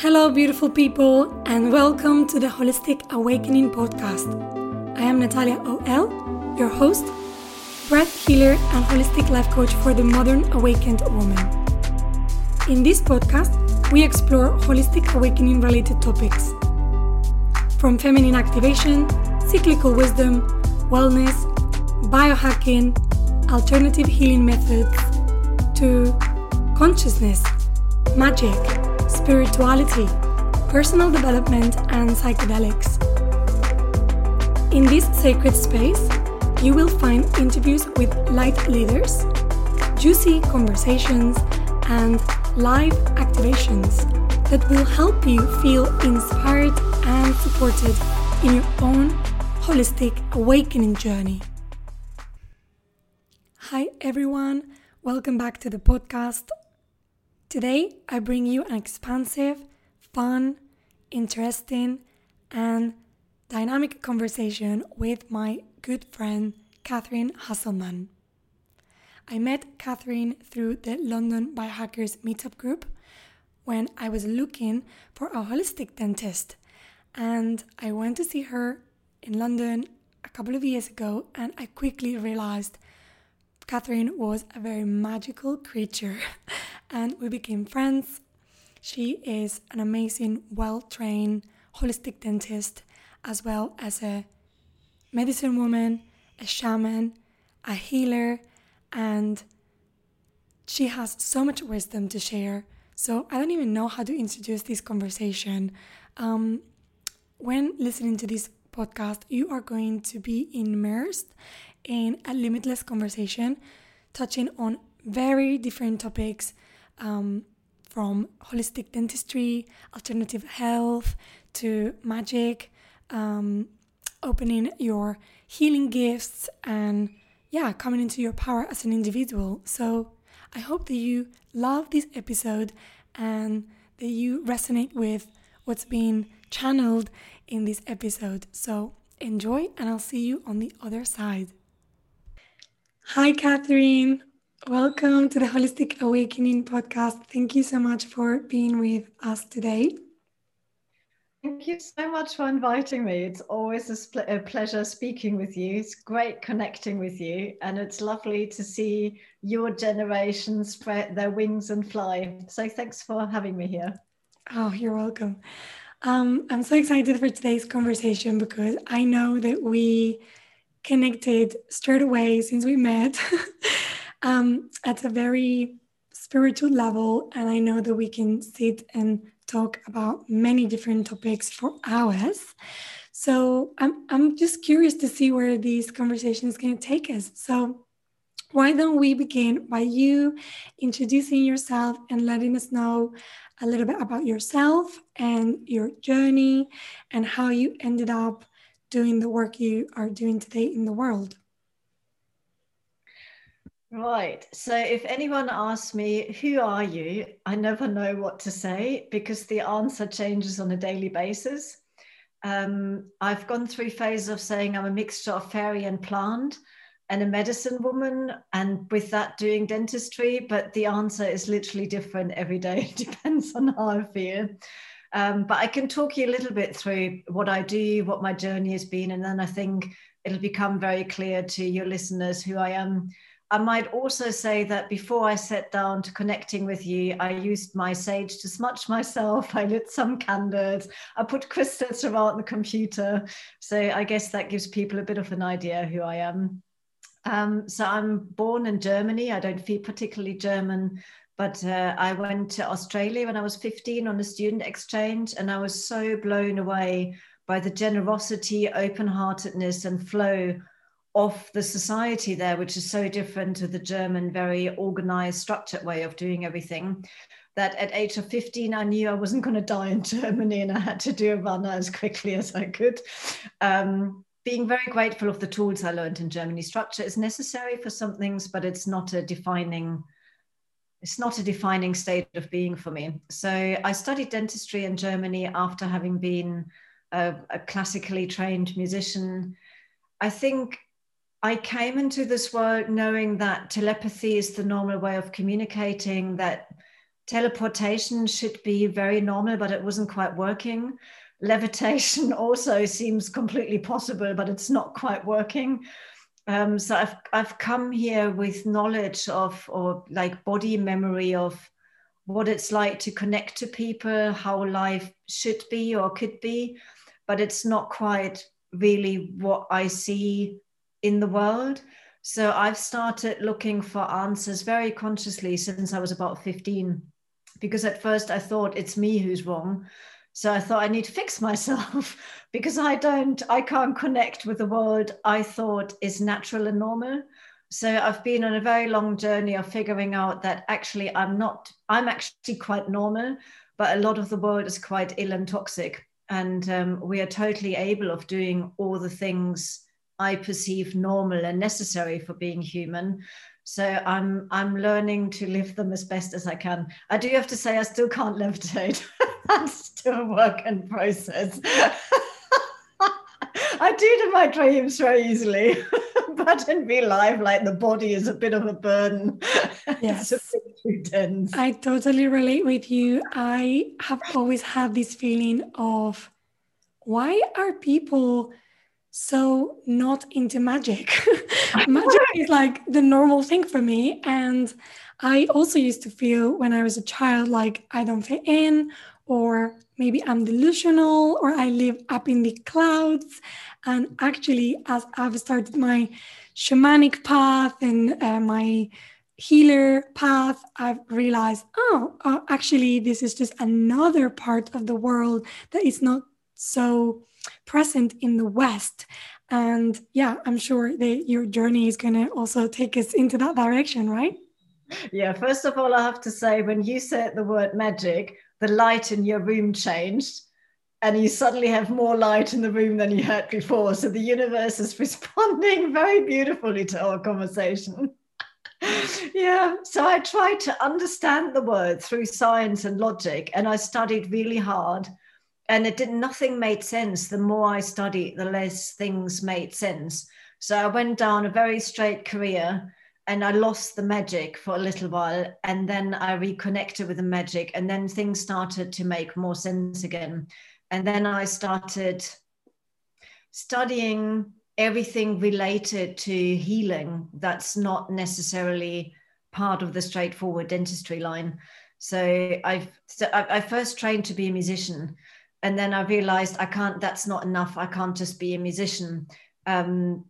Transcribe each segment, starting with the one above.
Hello, beautiful people, and welcome to the Holistic Awakening podcast. I am Natalia OL, your host, breath healer, and holistic life coach for the modern awakened woman. In this podcast, we explore holistic awakening related topics from feminine activation, cyclical wisdom, wellness, biohacking, alternative healing methods, to consciousness, magic spirituality, personal development, and psychedelics. In this sacred space, you will find interviews with light leaders, juicy conversations, and live activations that will help you feel inspired and supported in your own holistic awakening journey. Hi, everyone. Welcome back to the podcast. Today, I bring you an expansive, fun, interesting, and dynamic conversation with my good friend Kathrin Huzelmann. I met Kathrin through the London Biohackers Meetup group when I was looking for a holistic dentist, and I went to see her in London a couple of years ago, and I quickly realized Kathrin was a very magical creature. and we became friends. She is an amazing, well trained holistic dentist, as well as a medicine woman, a shaman, a healer, and she has so much wisdom to share. So I don't even know how to introduce this conversation. Um, when listening to this podcast, you are going to be immersed in a limitless conversation touching on very different topics um, from holistic dentistry, alternative health, to magic, um, opening your healing gifts, and yeah, coming into your power as an individual. So I hope that you love this episode and that you resonate with what's being channeled in this episode. So enjoy, and I'll see you on the other side. Hi, Kathrin. Welcome to the Holistic Awakening podcast. Thank you so much for being with us today. Thank you so much for inviting me. It's always a, a, pleasure speaking with you. It's great connecting with you, and it's lovely to see your generation spread their wings and fly. So, thanks for having me here. Oh, you're welcome. Um, I'm so excited for today's conversation because I know that we connected straight away since we met. um, at a very spiritual level. And I know that we can sit and talk about many different topics for hours. So I'm, I'm just curious to see where these conversations can take us. So why don't we begin by you introducing yourself and letting us know a little bit about yourself and your journey and how you ended up doing the work you are doing today in the world? Right. So if anyone asks me, who are you? I never know what to say because the answer changes on a daily basis. Um, I've gone through phases of saying I'm a mixture of fairy and plant and a medicine woman, and with that, doing dentistry. But the answer is literally different every day. It depends on how I feel. Um, but I can talk you a little bit through what I do, what my journey has been, and then I think it'll become very clear to your listeners who I am I might also say that before I sat down to connecting with you, I used my sage to smudge myself. I lit some candles. I put crystals around the computer. So I guess that gives people a bit of an idea who I am. Um, so I'm born in Germany. I don't feel particularly German, but uh, I went to Australia when I was 15 on a student exchange, and I was so blown away by the generosity, open heartedness, and flow of the society there, which is so different to the German, very organized, structured way of doing everything. That at age of 15, I knew I wasn't going to die in Germany and I had to do a runner as quickly as I could. Um, being very grateful of the tools I learned in Germany. Structure is necessary for some things, but it's not a defining it's not a defining state of being for me. So I studied dentistry in Germany after having been a, a classically trained musician. I think I came into this world knowing that telepathy is the normal way of communicating, that teleportation should be very normal, but it wasn't quite working. Levitation also seems completely possible, but it's not quite working. Um, so I've I've come here with knowledge of or like body memory of what it's like to connect to people, how life should be or could be, but it's not quite really what I see in the world. So I've started looking for answers very consciously since I was about 15, because at first I thought it's me who's wrong. So I thought I need to fix myself because I don't, I can't connect with the world I thought is natural and normal. So I've been on a very long journey of figuring out that actually I'm not, I'm actually quite normal, but a lot of the world is quite ill and toxic. And um, we are totally able of doing all the things I perceive normal and necessary for being human. So I'm I'm learning to live them as best as I can. I do have to say I still can't levitate. That's still a work in process. I do to my dreams very easily, but in real life, like the body is a bit of a burden. Yes. it's a bit too dense. I totally relate with you. I have always had this feeling of why are people so not into magic. magic is like the normal thing for me. And I also used to feel when I was a child like I don't fit in, or maybe I'm delusional, or I live up in the clouds. And actually, as I've started my shamanic path and uh, my healer path, I've realized, oh, uh, actually, this is just another part of the world that is not so present in the West. And yeah, I'm sure that your journey is going to also take us into that direction, right? Yeah, first of all, I have to say, when you said the word magic, the light in your room changed and you suddenly have more light in the room than you had before. So the universe is responding very beautifully to our conversation. yeah, so I tried to understand the word through science and logic, and I studied really hard and it did nothing made sense the more i studied the less things made sense so i went down a very straight career and i lost the magic for a little while and then i reconnected with the magic and then things started to make more sense again and then i started studying everything related to healing that's not necessarily part of the straightforward dentistry line so i've so i first trained to be a musician and then I realized I can't. That's not enough. I can't just be a musician. Um,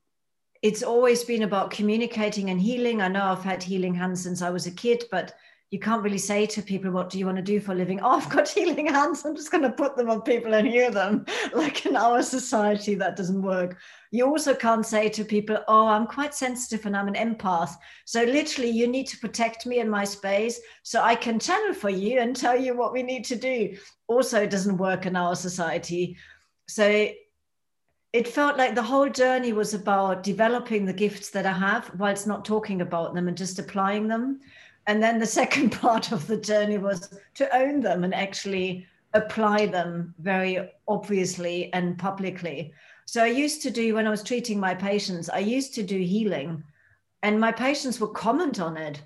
it's always been about communicating and healing. I know I've had healing hands since I was a kid, but you can't really say to people, What do you want to do for a living? Oh, I've got healing hands. I'm just going to put them on people and heal them. Like in our society, that doesn't work. You also can't say to people, Oh, I'm quite sensitive and I'm an empath. So literally, you need to protect me in my space so I can channel for you and tell you what we need to do. Also, it doesn't work in our society. So it felt like the whole journey was about developing the gifts that I have whilst not talking about them and just applying them. And then the second part of the journey was to own them and actually apply them very obviously and publicly. So I used to do, when I was treating my patients, I used to do healing and my patients would comment on it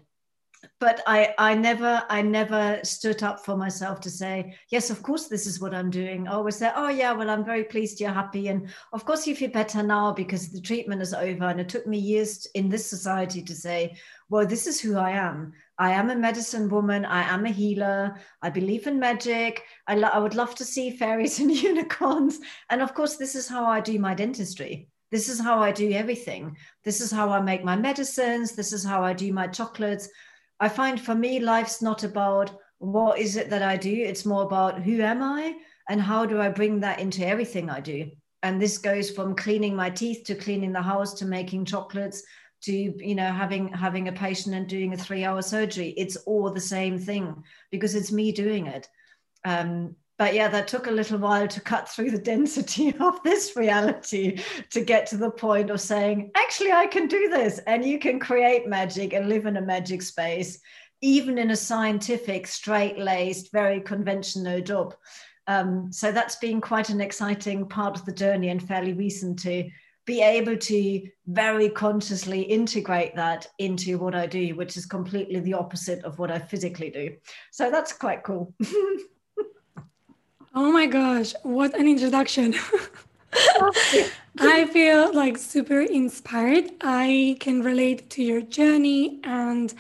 but I, I never I never stood up for myself to say yes of course this is what I'm doing. I always say oh yeah well I'm very pleased you're happy and of course you feel better now because the treatment is over. And it took me years in this society to say well this is who I am. I am a medicine woman. I am a healer. I believe in magic. I, lo- I would love to see fairies and unicorns. And of course this is how I do my dentistry. This is how I do everything. This is how I make my medicines. This is how I do my chocolates I find for me, life's not about what is it that I do. It's more about who am I and how do I bring that into everything I do. And this goes from cleaning my teeth to cleaning the house to making chocolates to you know having having a patient and doing a three hour surgery it's all the same thing because it's me doing it um, but yeah, that took a little while to cut through the density of this reality to get to the point of saying, actually, I can do this. And you can create magic and live in a magic space, even in a scientific, straight laced, very conventional job. Um, so that's been quite an exciting part of the journey and fairly recent to be able to very consciously integrate that into what I do, which is completely the opposite of what I physically do. So that's quite cool. oh my gosh, what an introduction. I feel like super inspired. I can relate to your journey. And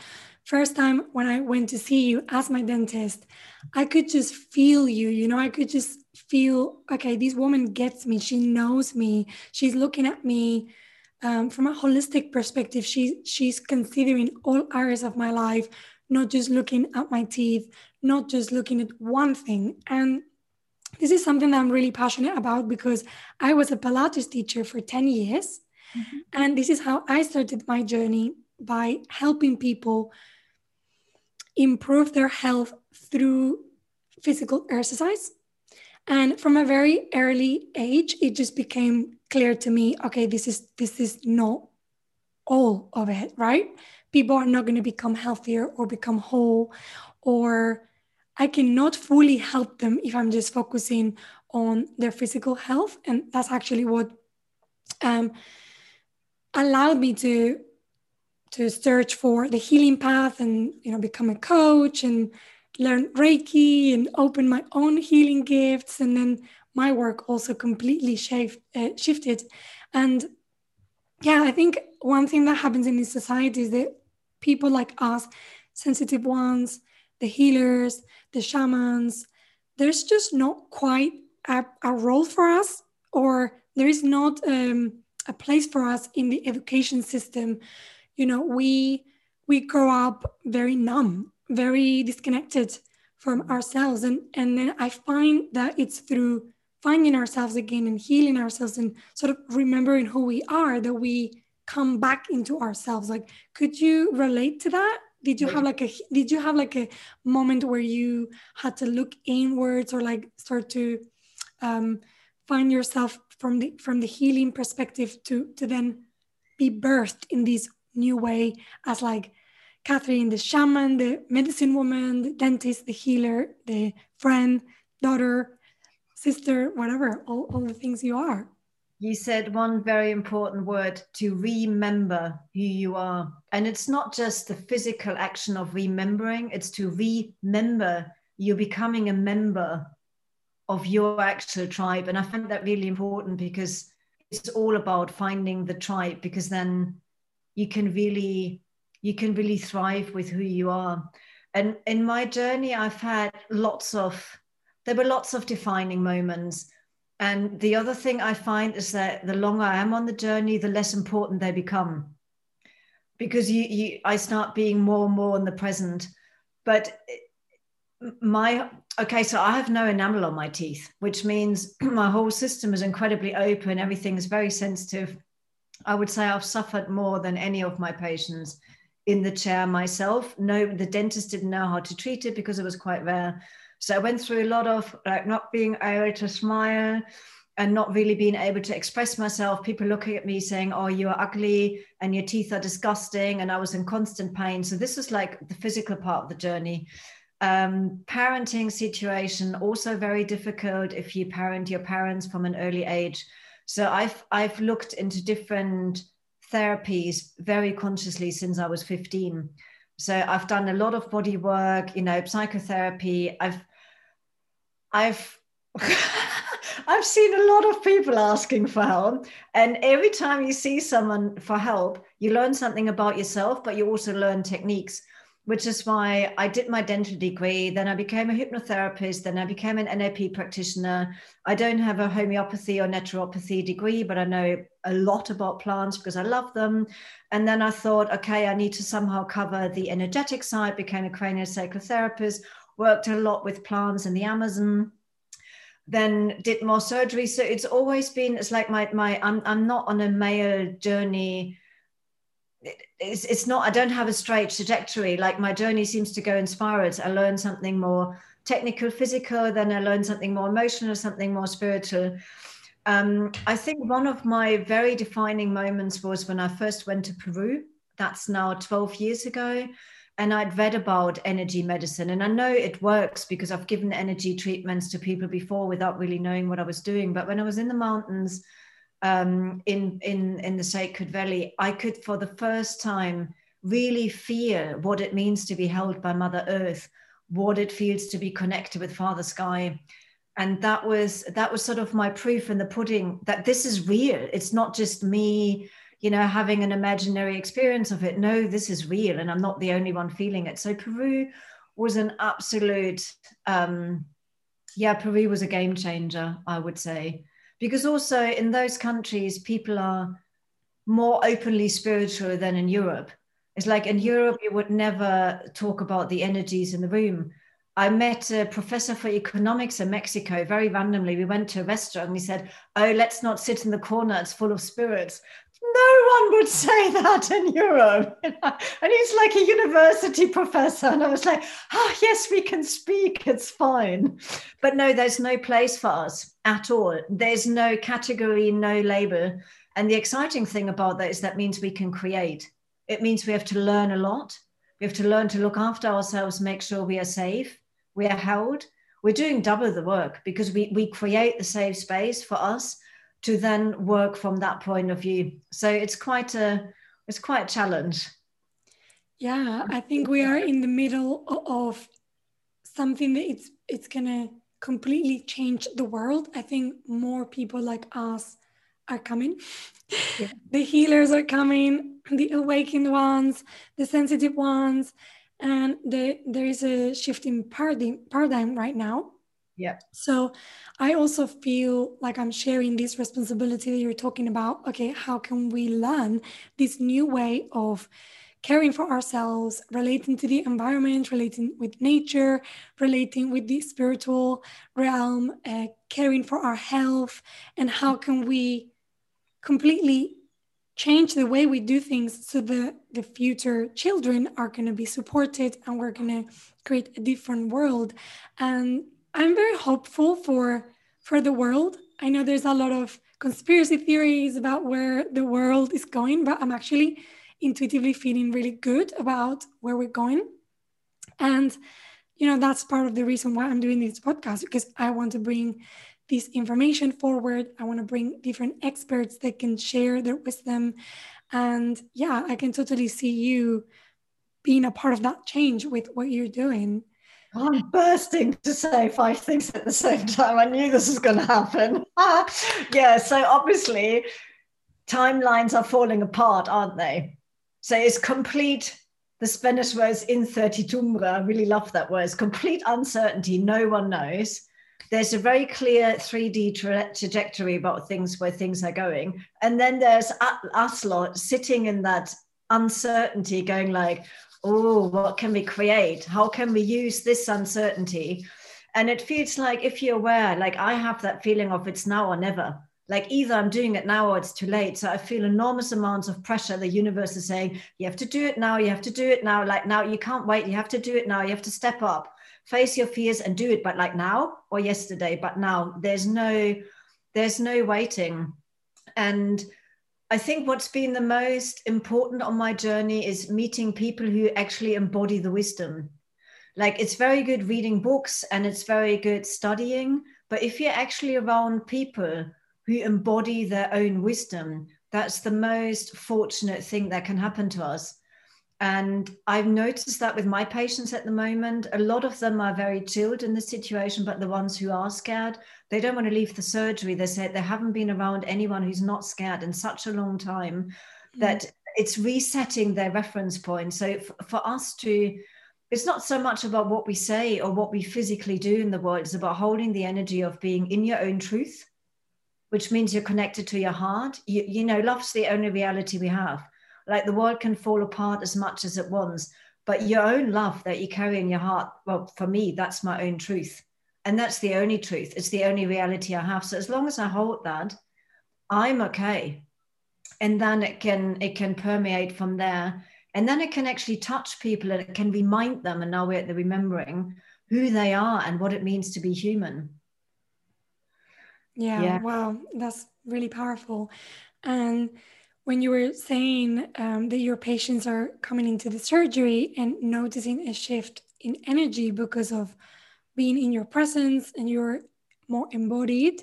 first time when I went to see you as my dentist, I could just feel you, you know, I could just feel, okay, this woman gets me. She knows me. She's looking at me um, from a holistic perspective. She, she's considering all areas of my life, not just looking at my teeth, not just looking at one thing. And this is something that I'm really passionate about because I was a Pilates teacher for 10 years. Mm-hmm. And this is how I started my journey by helping people improve their health through physical exercise. And from a very early age, it just became clear to me, okay, this is this is not all of it, right? People are not going to become healthier or become whole or I cannot fully help them if I'm just focusing on their physical health. And that's actually what um, allowed me to to search for the healing path and you know become a coach and learn reiki and open my own healing gifts and then my work also completely uh, shifted and yeah i think one thing that happens in this society is that people like us sensitive ones the healers the shamans, there's just not quite a, a role for us, or there is not um, a place for us in the education system. You know, we we grow up very numb, very disconnected from ourselves, and and then I find that it's through finding ourselves again and healing ourselves and sort of remembering who we are that we come back into ourselves. Like could you relate to that did you have like a did you have like a moment where you had to look inwards or like start to um, find yourself from the from the healing perspective to to then be birthed in this new way as like Kathrin, the shaman, the medicine woman, the dentist, the healer, the friend, daughter, sister, whatever, all, all the things you are you said one very important word to remember who you are. And it's not just the physical action of remembering, it's to remember you're becoming a member of your actual tribe. And I find that really important because it's all about finding the tribe because then you can really you can really thrive with who you are. And in my journey, I've had lots of there were lots of defining moments and the other thing I find is that the longer I am on the journey, the less important they become. Because you, you I start being more and more in the present. But my okay, so I have no enamel on my teeth, which means my whole system is incredibly open, everything is very sensitive. I would say I've suffered more than any of my patients in the chair myself. No, the dentist didn't know how to treat it because it was quite rare. So I went through a lot of like not being able to smile and not really being able to express myself. People looking at me saying, Oh, you are ugly and your teeth are disgusting. And I was in constant pain. So this is like the physical part of the journey. Um, parenting situation also very difficult if you parent your parents from an early age. So I've I've looked into different therapies very consciously since I was 15. So I've done a lot of body work, you know, psychotherapy. I've I've I've seen a lot of people asking for help. And every time you see someone for help, you learn something about yourself, but you also learn techniques, which is why I did my dental degree. Then I became a hypnotherapist. Then I became an NLP practitioner. I don't have a homeopathy or naturopathy degree, but I know a lot about plants because I love them. And then I thought, okay, I need to somehow cover the energetic side, became a craniosacral therapist worked a lot with plants in the Amazon. Then did more surgery. So it's always been it's like my my i'm, I'm not on a male journey. It's, it's not i don't have a straight trajectory. Like my journey seems to go in spirals i learn something more technical physical then i learn something more emotional something more spiritual. Um, i think one of my very defining moments was when i first went to peru. That's now 12 years ago and I'd read about energy medicine. And I know it works because I've given energy treatments to people before without really knowing what I was doing. But when I was in the mountains, um, in in in the Sacred Valley, I could for the first time really feel what it means to be held by Mother Earth, what it feels to be connected with Father Sky. And that was that was sort of my proof in the pudding that this is real. It's not just me, you know, having an imaginary experience of it. No, this is real, and I'm not the only one feeling it. So Peru was an absolute, um, yeah, Peru was a game changer, I would say, because also in those countries people are more openly spiritual than in Europe it's like in Europe, you would never talk about the energies in the room. I met a professor for economics in Mexico very randomly. We went to a restaurant and he said, Oh, let's not sit in the corner, it's full of spirits. No one would say that in Europe. and he's like a university professor. And I was like, Oh, yes, we can speak, it's fine. But no, there's no place for us at all. There's no category, no label. And the exciting thing about that is that means we can create it means we have to learn a lot. We have to learn to look after ourselves, make sure we are safe, we are held. We're doing double the work because we, we create the safe space for us to then work from that point of view. So it's quite a it's quite a challenge. Yeah, I think we are in the middle of something that it's it's gonna completely change the world. I think more people like us are coming. Yeah. the healers are coming, the awakened ones, the sensitive ones, and the, there is a shift in paradigm, paradigm right now. Yeah. So I also feel like I'm sharing this responsibility that you're talking about. Okay, how can we learn this new way of caring for ourselves, relating to the environment, relating with nature, relating with the spiritual realm, uh, caring for our health, and how can we completely change the way we do things so the the future children are going to be supported and we're going to create a different world and i'm very hopeful for for the world i know there's a lot of conspiracy theories about where the world is going but i'm actually intuitively feeling really good about where we're going and you know that's part of the reason why i'm doing this podcast because i want to bring this information forward. I want to bring different experts that can share their wisdom. And yeah, I can totally see you being a part of that change with what you're doing. I'm bursting to say five things at the same time. I knew this was going to happen. yeah, so obviously, timelines are falling apart, aren't they? So it's complete. The Spanish word is incertidumbre. I really love that word. It's complete uncertainty. No one knows there's a very clear 3D tra- trajectory about things where things are going. And then there's us lot sitting in that uncertainty, going like, oh, what can we create? How can we use this uncertainty? And it feels like if you're aware, like I have that feeling of it's now or never. Like either I'm doing it now or it's too late. So I feel enormous amounts of pressure. The universe is saying, you have to do it now, you have to do it now. Like now, you can't wait, you have to do it now, you have to step up face your fears and do it but like now or yesterday but now there's no there's no waiting and i think what's been the most important on my journey is meeting people who actually embody the wisdom. Like it's very good reading books and it's very good studying but if you're actually around people who embody their own wisdom that's the most fortunate thing that can happen to us and I've noticed that with my patients at the moment, a lot of them are very chilled in the situation, but the ones who are scared, they don't want to leave the surgery. They said they haven't been around anyone who's not scared in such a long time mm. that it's resetting their reference point. So for us to, it's not so much about what we say or what we physically do in the world, it's about holding the energy of being in your own truth, which means you're connected to your heart. You, you know, love's the only reality we have like the world can fall apart as much as it wants, but your own love that you carry in your heart, well, for me, that's my own truth. And that's the only truth. It's the only reality I have. So as long as I hold that, I'm okay. And then it can it can permeate from there. And then it can actually touch people and it can remind them, and now we're at the remembering who they are and what it means to be human. Yeah, yeah. wow, that's really powerful. And when you were saying um, that your patients are coming into the surgery and noticing a shift in energy because of being in your presence and you're more embodied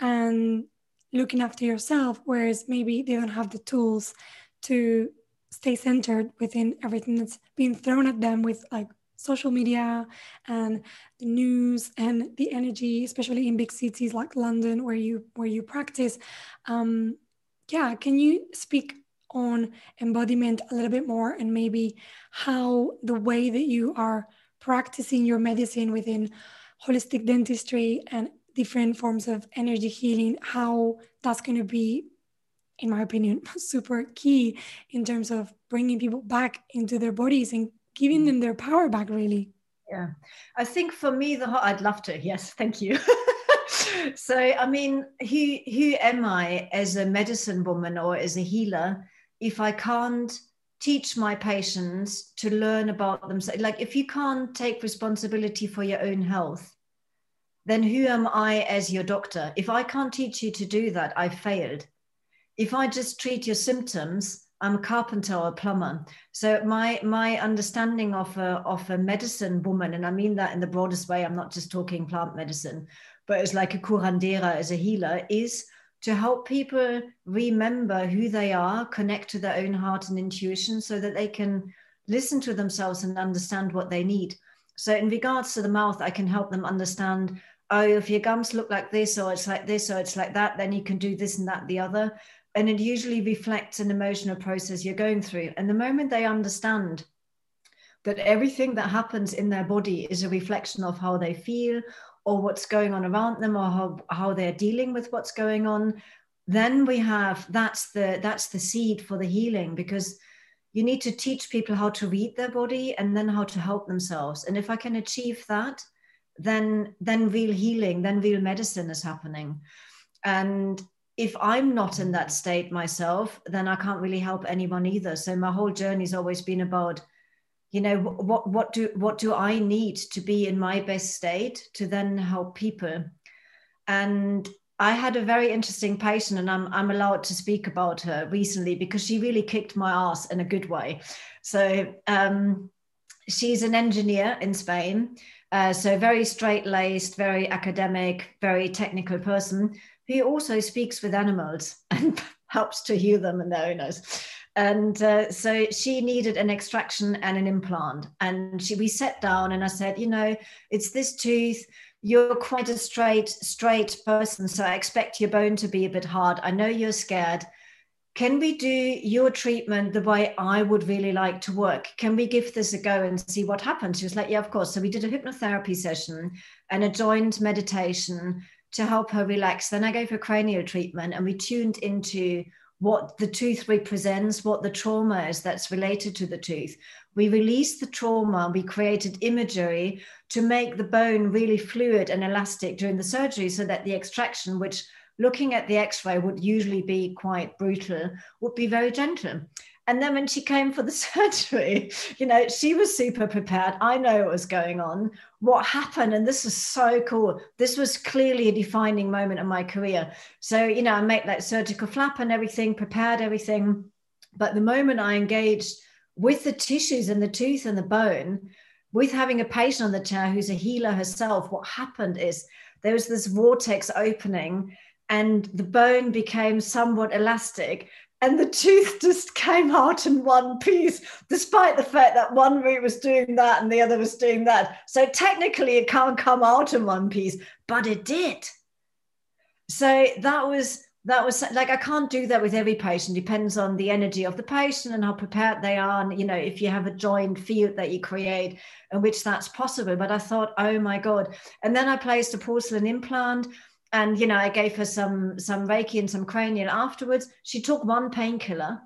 and looking after yourself, whereas maybe they don't have the tools to stay centered within everything that's being thrown at them with like social media and the news and the energy, especially in big cities like London, where you where you practice. Um, yeah, can you speak on embodiment a little bit more and maybe how the way that you are practicing your medicine within holistic dentistry and different forms of energy healing, how that's going to be, in my opinion, super key in terms of bringing people back into their bodies and giving them their power back, really. Yeah, I think for me, the I'd love to. Yes, thank you. so, I mean, who who am I as a medicine woman or as a healer if I can't teach my patients to learn about themselves? Like, if you can't take responsibility for your own health, then who am I as your doctor? If I can't teach you to do that, I've failed. If I just treat your symptoms, I'm a carpenter or a plumber. So my my understanding of a of a medicine woman, and I mean that in the broadest way, I'm not just talking plant medicine, but it's like a curandera as a healer, is to help people remember who they are, connect to their own heart and intuition so that they can listen to themselves and understand what they need. So in regards to the mouth, I can help them understand oh, if your gums look like this, or it's like this, or it's like that, then you can do this and that, the other. And it usually reflects an emotional process you're going through. And the moment they understand that everything that happens in their body is a reflection of how they feel or what's going on around them or how, how they're dealing with what's going on then we have that's the that's the seed for the healing because you need to teach people how to read their body and then how to help themselves. And if i can achieve that then then real healing then real medicine is happening. And if i'm not in that state myself then i can't really help anyone either. So my whole journey's always been about you know what what do what do i need to be in my best state to then help people and i had a very interesting patient and i'm, I'm allowed to speak about her recently because she really kicked my ass in a good way so um, she's an engineer in spain uh, so very straight laced, very academic, very technical person who also speaks with animals and helps to heal them and their owners. And uh, so she needed an extraction and an implant. And she, we sat down and I said, you know, it's this tooth. You're quite a straight, straight person. So I expect your bone to be a bit hard. I know you're scared can we do your treatment the way I would really like to work? Can we give this a go and see what happens? She was like, Yeah, of course. So we did a hypnotherapy session and a joint meditation to help her relax. Then I gave her cranial treatment and we tuned into what the tooth represents, what the trauma is that's related to the tooth. We released the trauma, we created imagery to make the bone really fluid and elastic during the surgery so that the extraction, which looking at the x-ray would usually be quite brutal would be very gentle and then when she came for the surgery you know she was super prepared. I know what was going on what happened and this is so cool. This was clearly a defining moment in my career. So you know i made that surgical flap and everything prepared everything. But the moment i engaged with the tissues and the tooth and the bone with having a patient on the chair who's a healer herself what happened is there was this vortex opening and the bone became somewhat elastic and the tooth just came out in one piece, despite the fact that one root was doing that and the other was doing that. So technically, it can't come out in one piece, but it did. So that was that was like I can't do that with every patient. Depends on the energy of the patient and how prepared they are, and you know if you have a joined field that you create, in which that's possible. But I thought, oh my god! And then I placed a porcelain implant and you know i gave her some some reiki and some cranial. Afterwards she took one painkiller.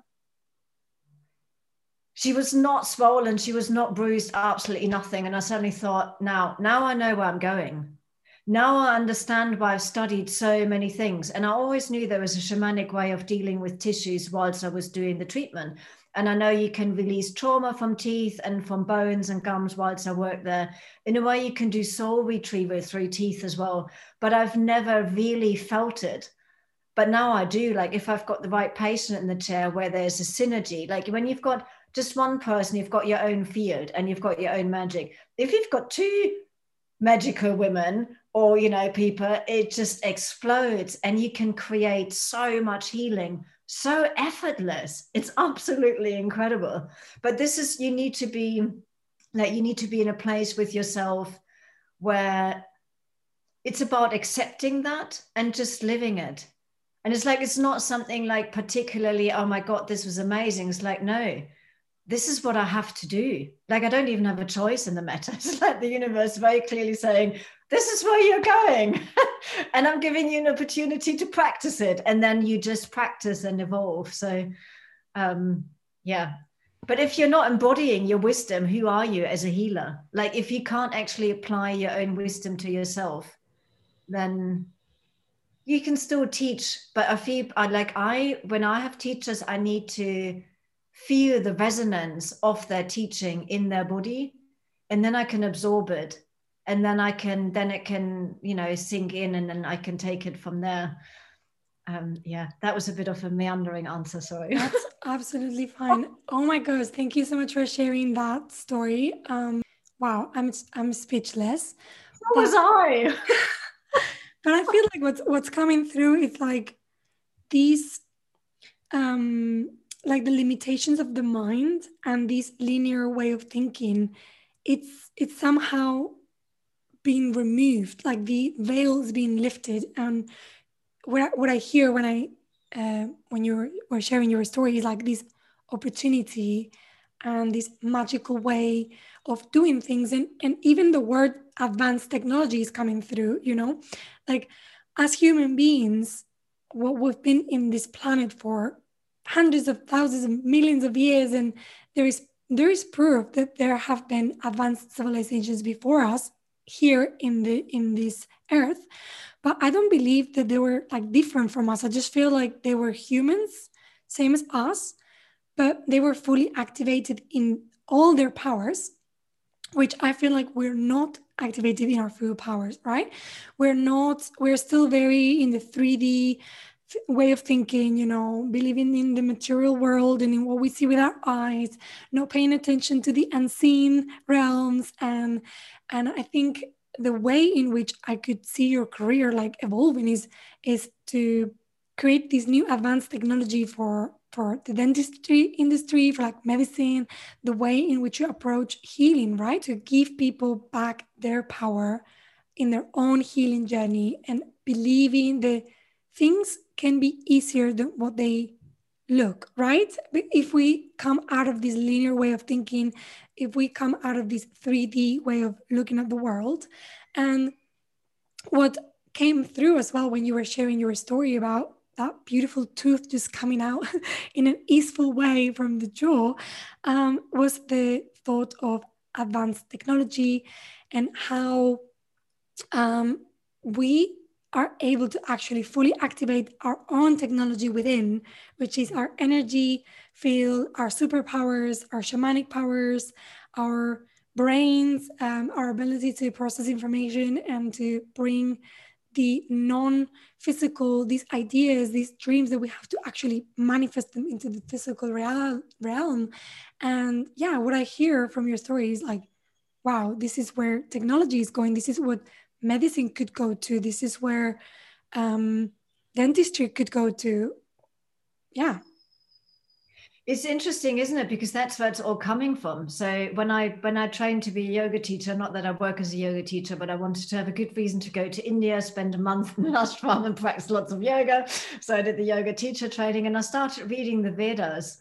She was not swollen. She was not bruised absolutely nothing. And i suddenly thought now now i know where i'm going. Now i understand why i've studied so many things. And i always knew there was a shamanic way of dealing with tissues whilst i was doing the treatment and I know you can release trauma from teeth and from bones and gums whilst I work there. In a way, you can do soul retrieval through teeth as well. But I've never really felt it. But now I do. Like if I've got the right patient in the chair where there's a synergy, like when you've got just one person, you've got your own field and you've got your own magic. If you've got two magical women or you know people it just explodes and you can create so much healing so effortless. It's absolutely incredible. But this is you need to be like you need to be in a place with yourself where it's about accepting that and just living it. And it's like it's not something like particularly oh my god this was amazing. It's like no this is what i have to do. Like i don't even have a choice in the matter. It's like the universe very clearly saying this is where you're going. And i'm giving you an opportunity to practice it. And then you just practice and evolve. So um yeah. But if you're not embodying your wisdom who are you as a healer? Like if you can't actually apply your own wisdom to yourself then you can still teach. But i feel like i when i have teachers i need to feel the resonance of their teaching in their body. And then i can absorb it and then i can then it can you know sink in and then i can take it from there. Um yeah that was a bit of a meandering answer sorry. That's absolutely fine. Oh my gosh thank you so much for sharing that story. Um wow i'm i'm speechless. So was i. But I feel like what's what's coming through is like these um like the limitations of the mind and this linear way of thinking. It's it's somehow being removed like the veil is being lifted. And what I, what I hear when I uh, when you were sharing your story is like this opportunity and this magical way of doing things. And, and even the word advanced technology is coming through you know? Like as human beings what we've been in this planet for hundreds of thousands of millions of years and there is there is proof that there have been advanced civilizations before us here in the in this earth but i don't believe that they were like different from us i just feel like they were humans same as us but they were fully activated in all their powers which I feel like we're not activated in our full powers, right? We're not, we're still very in the 3D way of thinking, you know, believing in the material world and in what we see with our eyes, not paying attention to the unseen realms. And and I think the way in which I could see your career like evolving is is to create this new advanced technology for for the dentistry industry, for like medicine, the way in which you approach healing, right? To give people back their power in their own healing journey and believing that things can be easier than what they look, right? If we come out of this linear way of thinking, if we come out of this 3D way of looking at the world, and what came through as well when you were sharing your story about that beautiful tooth just coming out in an easeful way from the jaw um, was the thought of advanced technology and how um, we are able to actually fully activate our own technology within, which is our energy field, our superpowers, our shamanic powers, our brains, um, our ability to process information and to bring the non-physical these ideas these dreams that we have to actually manifest them into the physical real, realm. And yeah what i hear from your story is like wow this is where technology is going. This is what medicine could go to. This is where um, dentistry could go to. Yeah. It's interesting isn't it? Because that's where it's all coming from. So when i when i trained to be a yoga teacher not that i work as a yoga teacher but i wanted to have a good reason to go to india spend a month in an ashram and practice lots of yoga. So i did the yoga teacher training and i started reading the vedas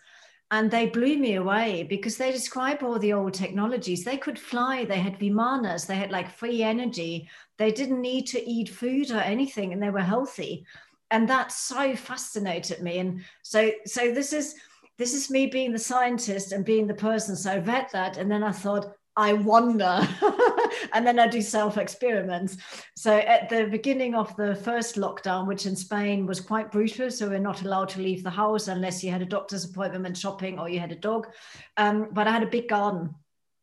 and they blew me away because they describe all the old technologies. They could fly they had vimanas they had like free energy. They didn't need to eat food or anything and they were healthy. And that so fascinated me. And so so this is this is me being the scientist and being the person. So I read that and then I thought, I wonder. and then I do self experiments. So at the beginning of the first lockdown, which in Spain was quite brutal, so we're not allowed to leave the house unless you had a doctor's appointment and shopping or you had a dog. Um, but I had a big garden.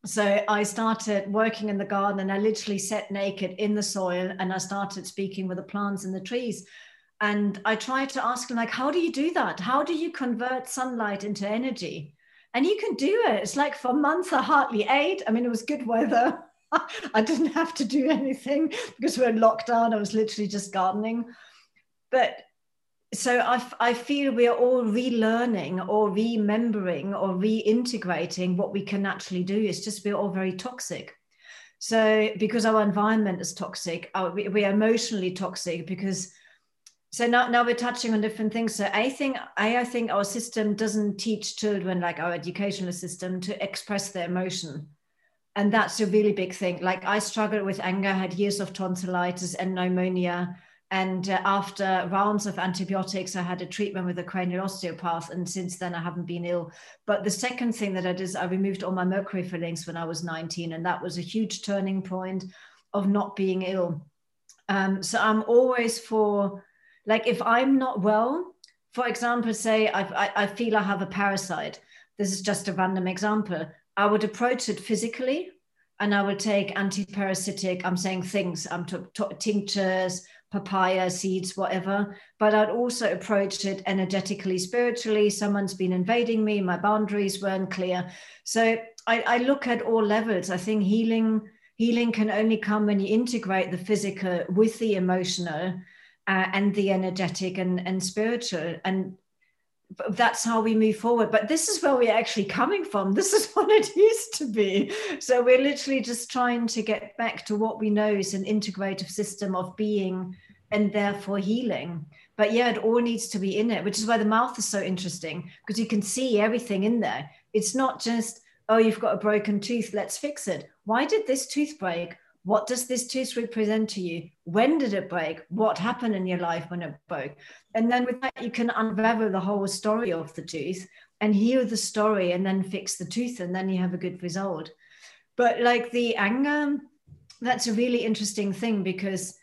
So I started working in the garden and I literally sat naked in the soil and I started speaking with the plants and the trees and I tried to ask him, like, how do you do that? How do you convert sunlight into energy? And you can do it. It's like for months I hardly ate. I mean, it was good weather. I didn't have to do anything because we're in lockdown. I was literally just gardening. But so I, I feel we are all relearning or remembering or reintegrating what we can actually do. It's just we're all very toxic. So because our environment is toxic, our, we, we are emotionally toxic because so now, now we're touching on different things. So I think I, I think our system doesn't teach children like our educational system to express their emotion. And that's a really big thing. Like I struggled with anger, had years of tonsillitis and pneumonia and uh, after rounds of antibiotics, I had a treatment with a cranial osteopath. And since then, I haven't been ill. But the second thing that I did is I removed all my mercury fillings when I was 19. And that was a huge turning point of not being ill. Um, so I'm always for, like, if I'm not well, for example, say I, I, I feel I have a parasite. This is just a random example. I would approach it physically and I would take anti-parasitic, I'm saying things, I'm t- t- tinctures, papaya seeds, whatever. But I'd also approach it energetically, spiritually. Someone's been invading me, my boundaries weren't clear. So I, I look at all levels. I think healing healing can only come when you integrate the physical with the emotional uh, and the energetic and, and spiritual. And that's how we move forward. But this is where we're actually coming from. This is what it used to be. So we're literally just trying to get back to what we know is an integrative system of being and therefore healing. But yeah, it all needs to be in it, which is why the mouth is so interesting because you can see everything in there. It's not just, oh, you've got a broken tooth, let's fix it. Why did this tooth break? What does this tooth represent to you? When did it break? What happened in your life when it broke? And then with that, you can unravel the whole story of the tooth and heal the story and then fix the tooth, and then you have a good result. But like the anger, that's a really interesting thing because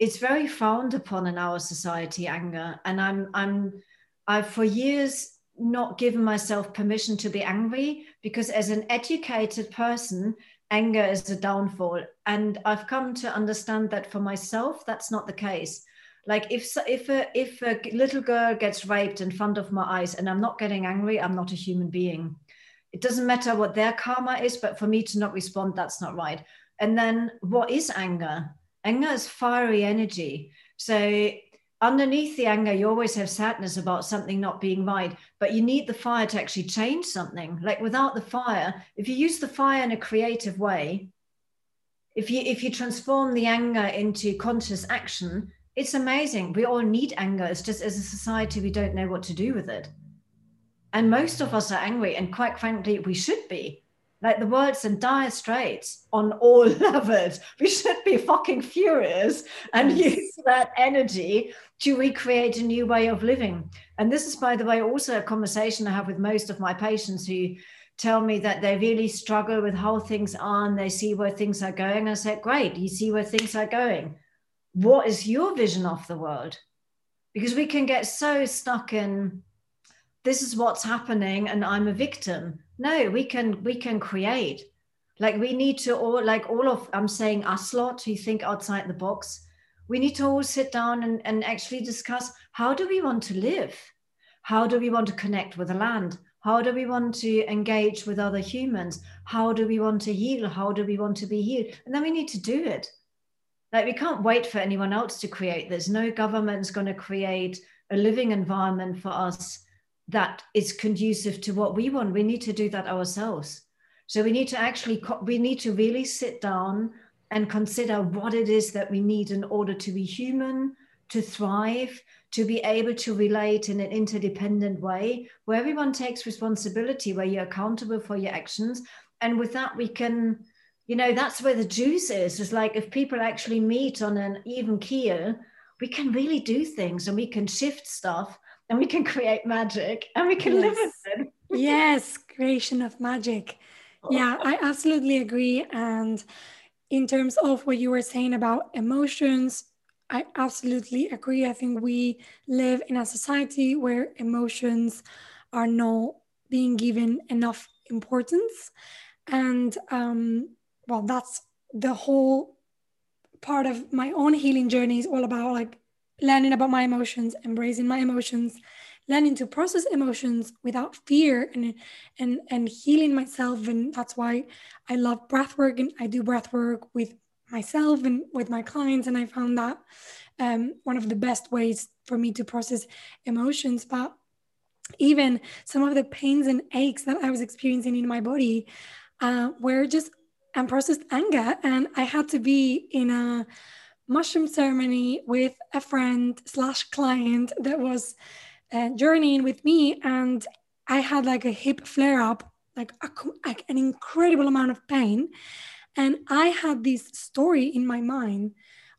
it's very frowned upon in our society, anger. And I'm, I'm, I've for years not given myself permission to be angry because as an educated person anger is a downfall. And I've come to understand that for myself, that's not the case. Like if if a if a little girl gets raped in front of my eyes and I'm not getting angry, I'm not a human being. It doesn't matter what their karma is, but for me to not respond, that's not right. And then what is anger? Anger is fiery energy. So underneath the anger, you always have sadness about something not being right, but you need the fire to actually change something. Like without the fire, if you use the fire in a creative way, if you if you transform the anger into conscious action, it's amazing. We all need anger. It's just as a society, we don't know what to do with it. And most of us are angry, and quite frankly, we should be. Like the world's in dire straits on all levels. We should be fucking furious and yes. use that energy to recreate a new way of living. And this is, by the way, also a conversation I have with most of my patients who tell me that they really struggle with how things are and they see where things are going. I said, Great, you see where things are going. What is your vision of the world? Because we can get so stuck in this is what's happening and I'm a victim no we can we can create. Like we need to all like all of i'm saying us lot who think outside the box we need to all sit down and, and actually discuss how do we want to live? How do we want to connect with the land? How do we want to engage with other humans? How do we want to heal? How do we want to be healed? And then we need to do it. Like we can't wait for anyone else to create. This no government's going to create a living environment for us that is conducive to what we want. We need to do that ourselves. So we need to actually, we need to really sit down and consider what it is that we need in order to be human, to thrive, to be able to relate in an interdependent way where everyone takes responsibility, where you're accountable for your actions. And with that, we can, you know, that's where the juice is. It's like if people actually meet on an even keel, we can really do things and we can shift stuff and we can create magic and we can yes. live with it. yes, creation of magic. Yeah, I absolutely agree. And in terms of what you were saying about emotions, I absolutely agree. I think we live in a society where emotions are not being given enough importance. And um, well, that's the whole part of my own healing journey is all about like learning about my emotions, embracing my emotions, learning to process emotions without fear and and and healing myself. And that's why i love breath work and i do breath work with myself and with my clients. And i found that um, one of the best ways for me to process emotions. But even some of the pains and aches that i was experiencing in my body uh, were just unprocessed anger. And i had to be in a mushroom ceremony with a friend slash client that was uh, journeying with me and i had like a hip flare up like, a, like an incredible amount of pain. And i had this story in my mind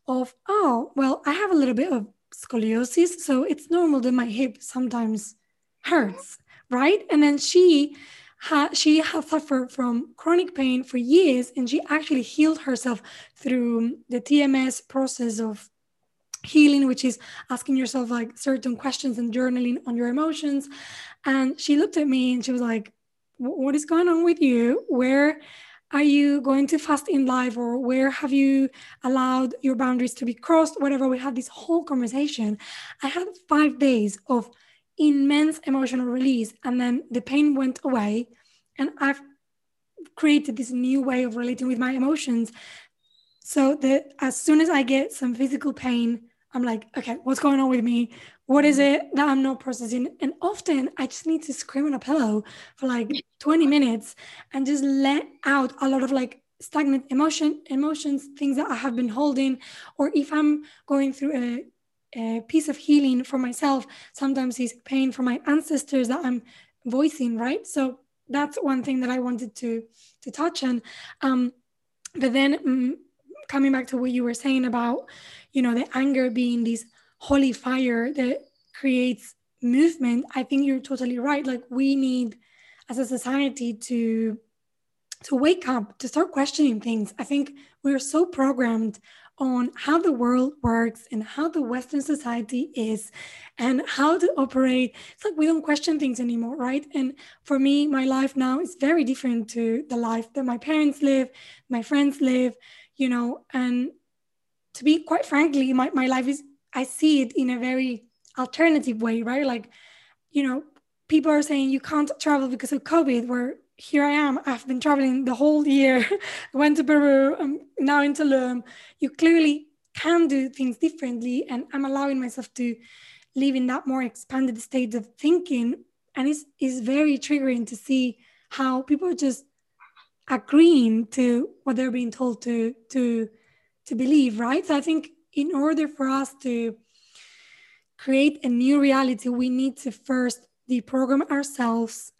of oh well i have a little bit of scoliosis so it's normal that my hip sometimes hurts right? And then she had she had suffered from chronic pain for years and she actually healed herself through the tms process of healing which is asking yourself like certain questions and journaling on your emotions. And she looked at me and she was like what is going on with you? Where are you going too fast in life? Or where have you allowed your boundaries to be crossed? Whatever we had this whole conversation. I had five days of immense emotional release and then the pain went away and i've created this new way of relating with my emotions. So that as soon as i get some physical pain i'm like okay what's going on with me? What is it that i'm not processing? And often i just need to scream on a pillow for like 20 minutes and just let out a lot of like stagnant emotion emotions things that i have been holding or if i'm going through a, a piece of healing for myself. Sometimes it's pain for my ancestors that i'm voicing right? So that's one thing that i wanted to to touch on. Um, but then um, coming back to what you were saying about you know the anger being this holy fire that creates movement i think you're totally right. Like we need as a society to to wake up to start questioning things. I think we're so programmed on how the world works and how the western society is and how to operate. It's like we don't question things anymore right? And for me my life now is very different to the life that my parents live my friends live you know? And to be quite frankly my, my life is i see it in a very alternative way right? Like you know people are saying you can't travel because of COVID, where here I am, I've been traveling the whole year, went to Peru, I'm now in Tulum. You clearly can do things differently. And I'm allowing myself to live in that more expanded state of thinking. And it's, it's very triggering to see how people are just agreeing to what they're being told to, to, to believe, right? So I think in order for us to create a new reality, we need to first deprogram ourselves,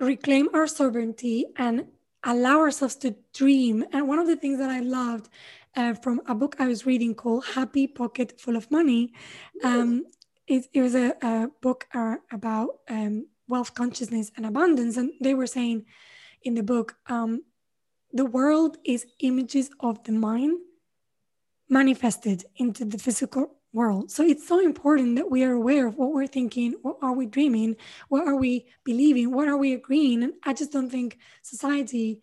reclaim our sovereignty, and allow ourselves to dream. And one of the things that I loved uh, from a book I was reading called Happy Pocket Full of Money, um, it, it, was a, a book uh, about um, wealth consciousness and abundance. And they were saying in the book, um, the world is images of the mind manifested into the physical world. So it's so important that we are aware of what we're thinking, what are we dreaming, what are we believing, what are we agreeing. And I just don't think society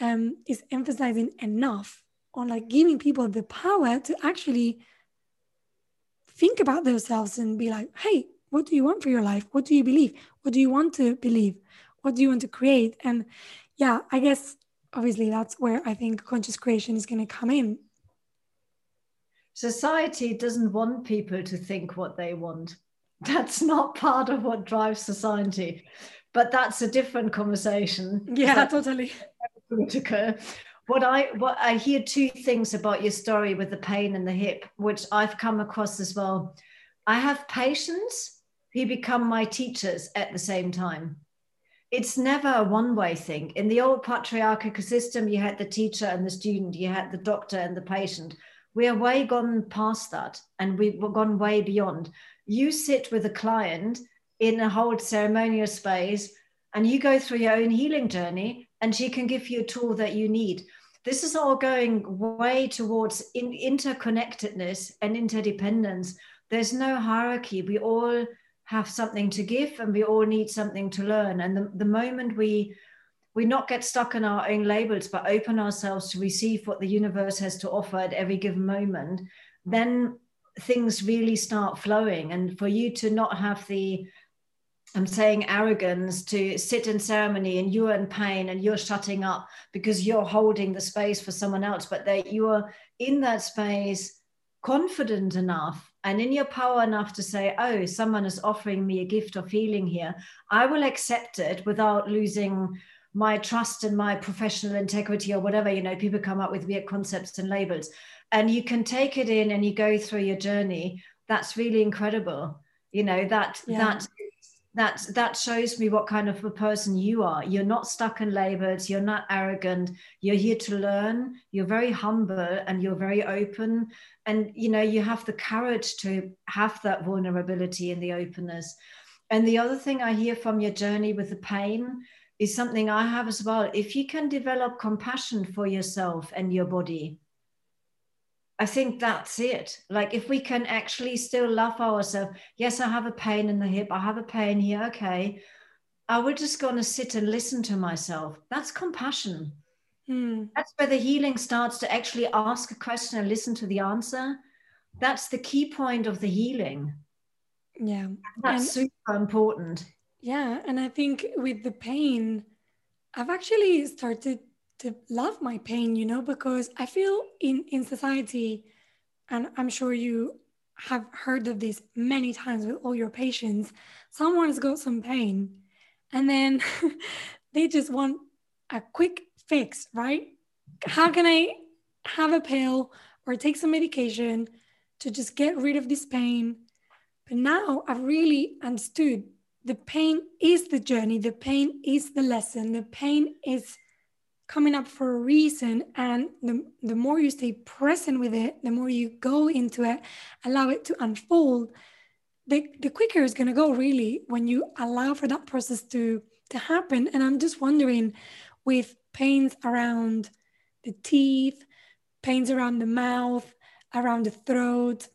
um, is emphasizing enough on like giving people the power to actually think about themselves and be like, hey, what do you want for your life? What do you believe? What do you want to believe? What do you want to create? And yeah, I guess obviously that's where I think conscious creation is going to come in society doesn't want people to think what they want. That's not part of what drives society. But that's a different conversation. Yeah, that's totally. What I what I hear two things about your story with the pain in the hip, which I've come across as well. I have patients who become my teachers at the same time. It's never a one-way thing. In the old patriarchal system, you had the teacher and the student, you had the doctor and the patient we are way gone past that and we've gone way beyond. You sit with a client in a whole ceremonial space and you go through your own healing journey and she can give you a tool that you need. This is all going way towards in, interconnectedness and interdependence. There's no hierarchy. We all have something to give and we all need something to learn. And the, the moment we we not get stuck in our own labels, but open ourselves to receive what the universe has to offer at every given moment, then things really start flowing and for you to not have the I'm saying arrogance to sit in ceremony and you're in pain and you're shutting up because you're holding the space for someone else, but that you are in that space confident enough and in your power enough to say, oh, someone is offering me a gift of healing here. I will accept it without losing my trust and my professional integrity or whatever. You know, people come up with weird concepts and labels. And you can take it in and you go through your journey. That's really incredible. You know, that yeah. that that that shows me what kind of a person you are you're not stuck in labels you're not arrogant you're here to learn you're very humble and you're very open and you know you have the courage to have that vulnerability and the openness and the other thing i hear from your journey with the pain is something i have as well if you can develop compassion for yourself and your body I think that's it. Like if we can actually still love ourselves, yes, I have a pain in the hip, I have a pain here, okay. I will just going to sit and listen to myself. That's compassion. Hmm. That's where the healing starts to actually ask a question and listen to the answer. That's the key point of the healing. Yeah. That's and, super important. Yeah. And I think with the pain, I've actually started to love my pain, you know, because I feel in in society, and I'm sure you have heard of this many times with all your patients. Someone's got some pain, and then they just want a quick fix, right? How can I have a pill or take some medication to just get rid of this pain? But now I've really understood the pain is the journey, the pain is the lesson, the pain is coming up for a reason. And the, the more you stay present with it the more you go into it allow it to unfold the, the quicker it's going to go really when you allow for that process to to happen. And i'm just wondering with pains around the teeth pains around the mouth around the throat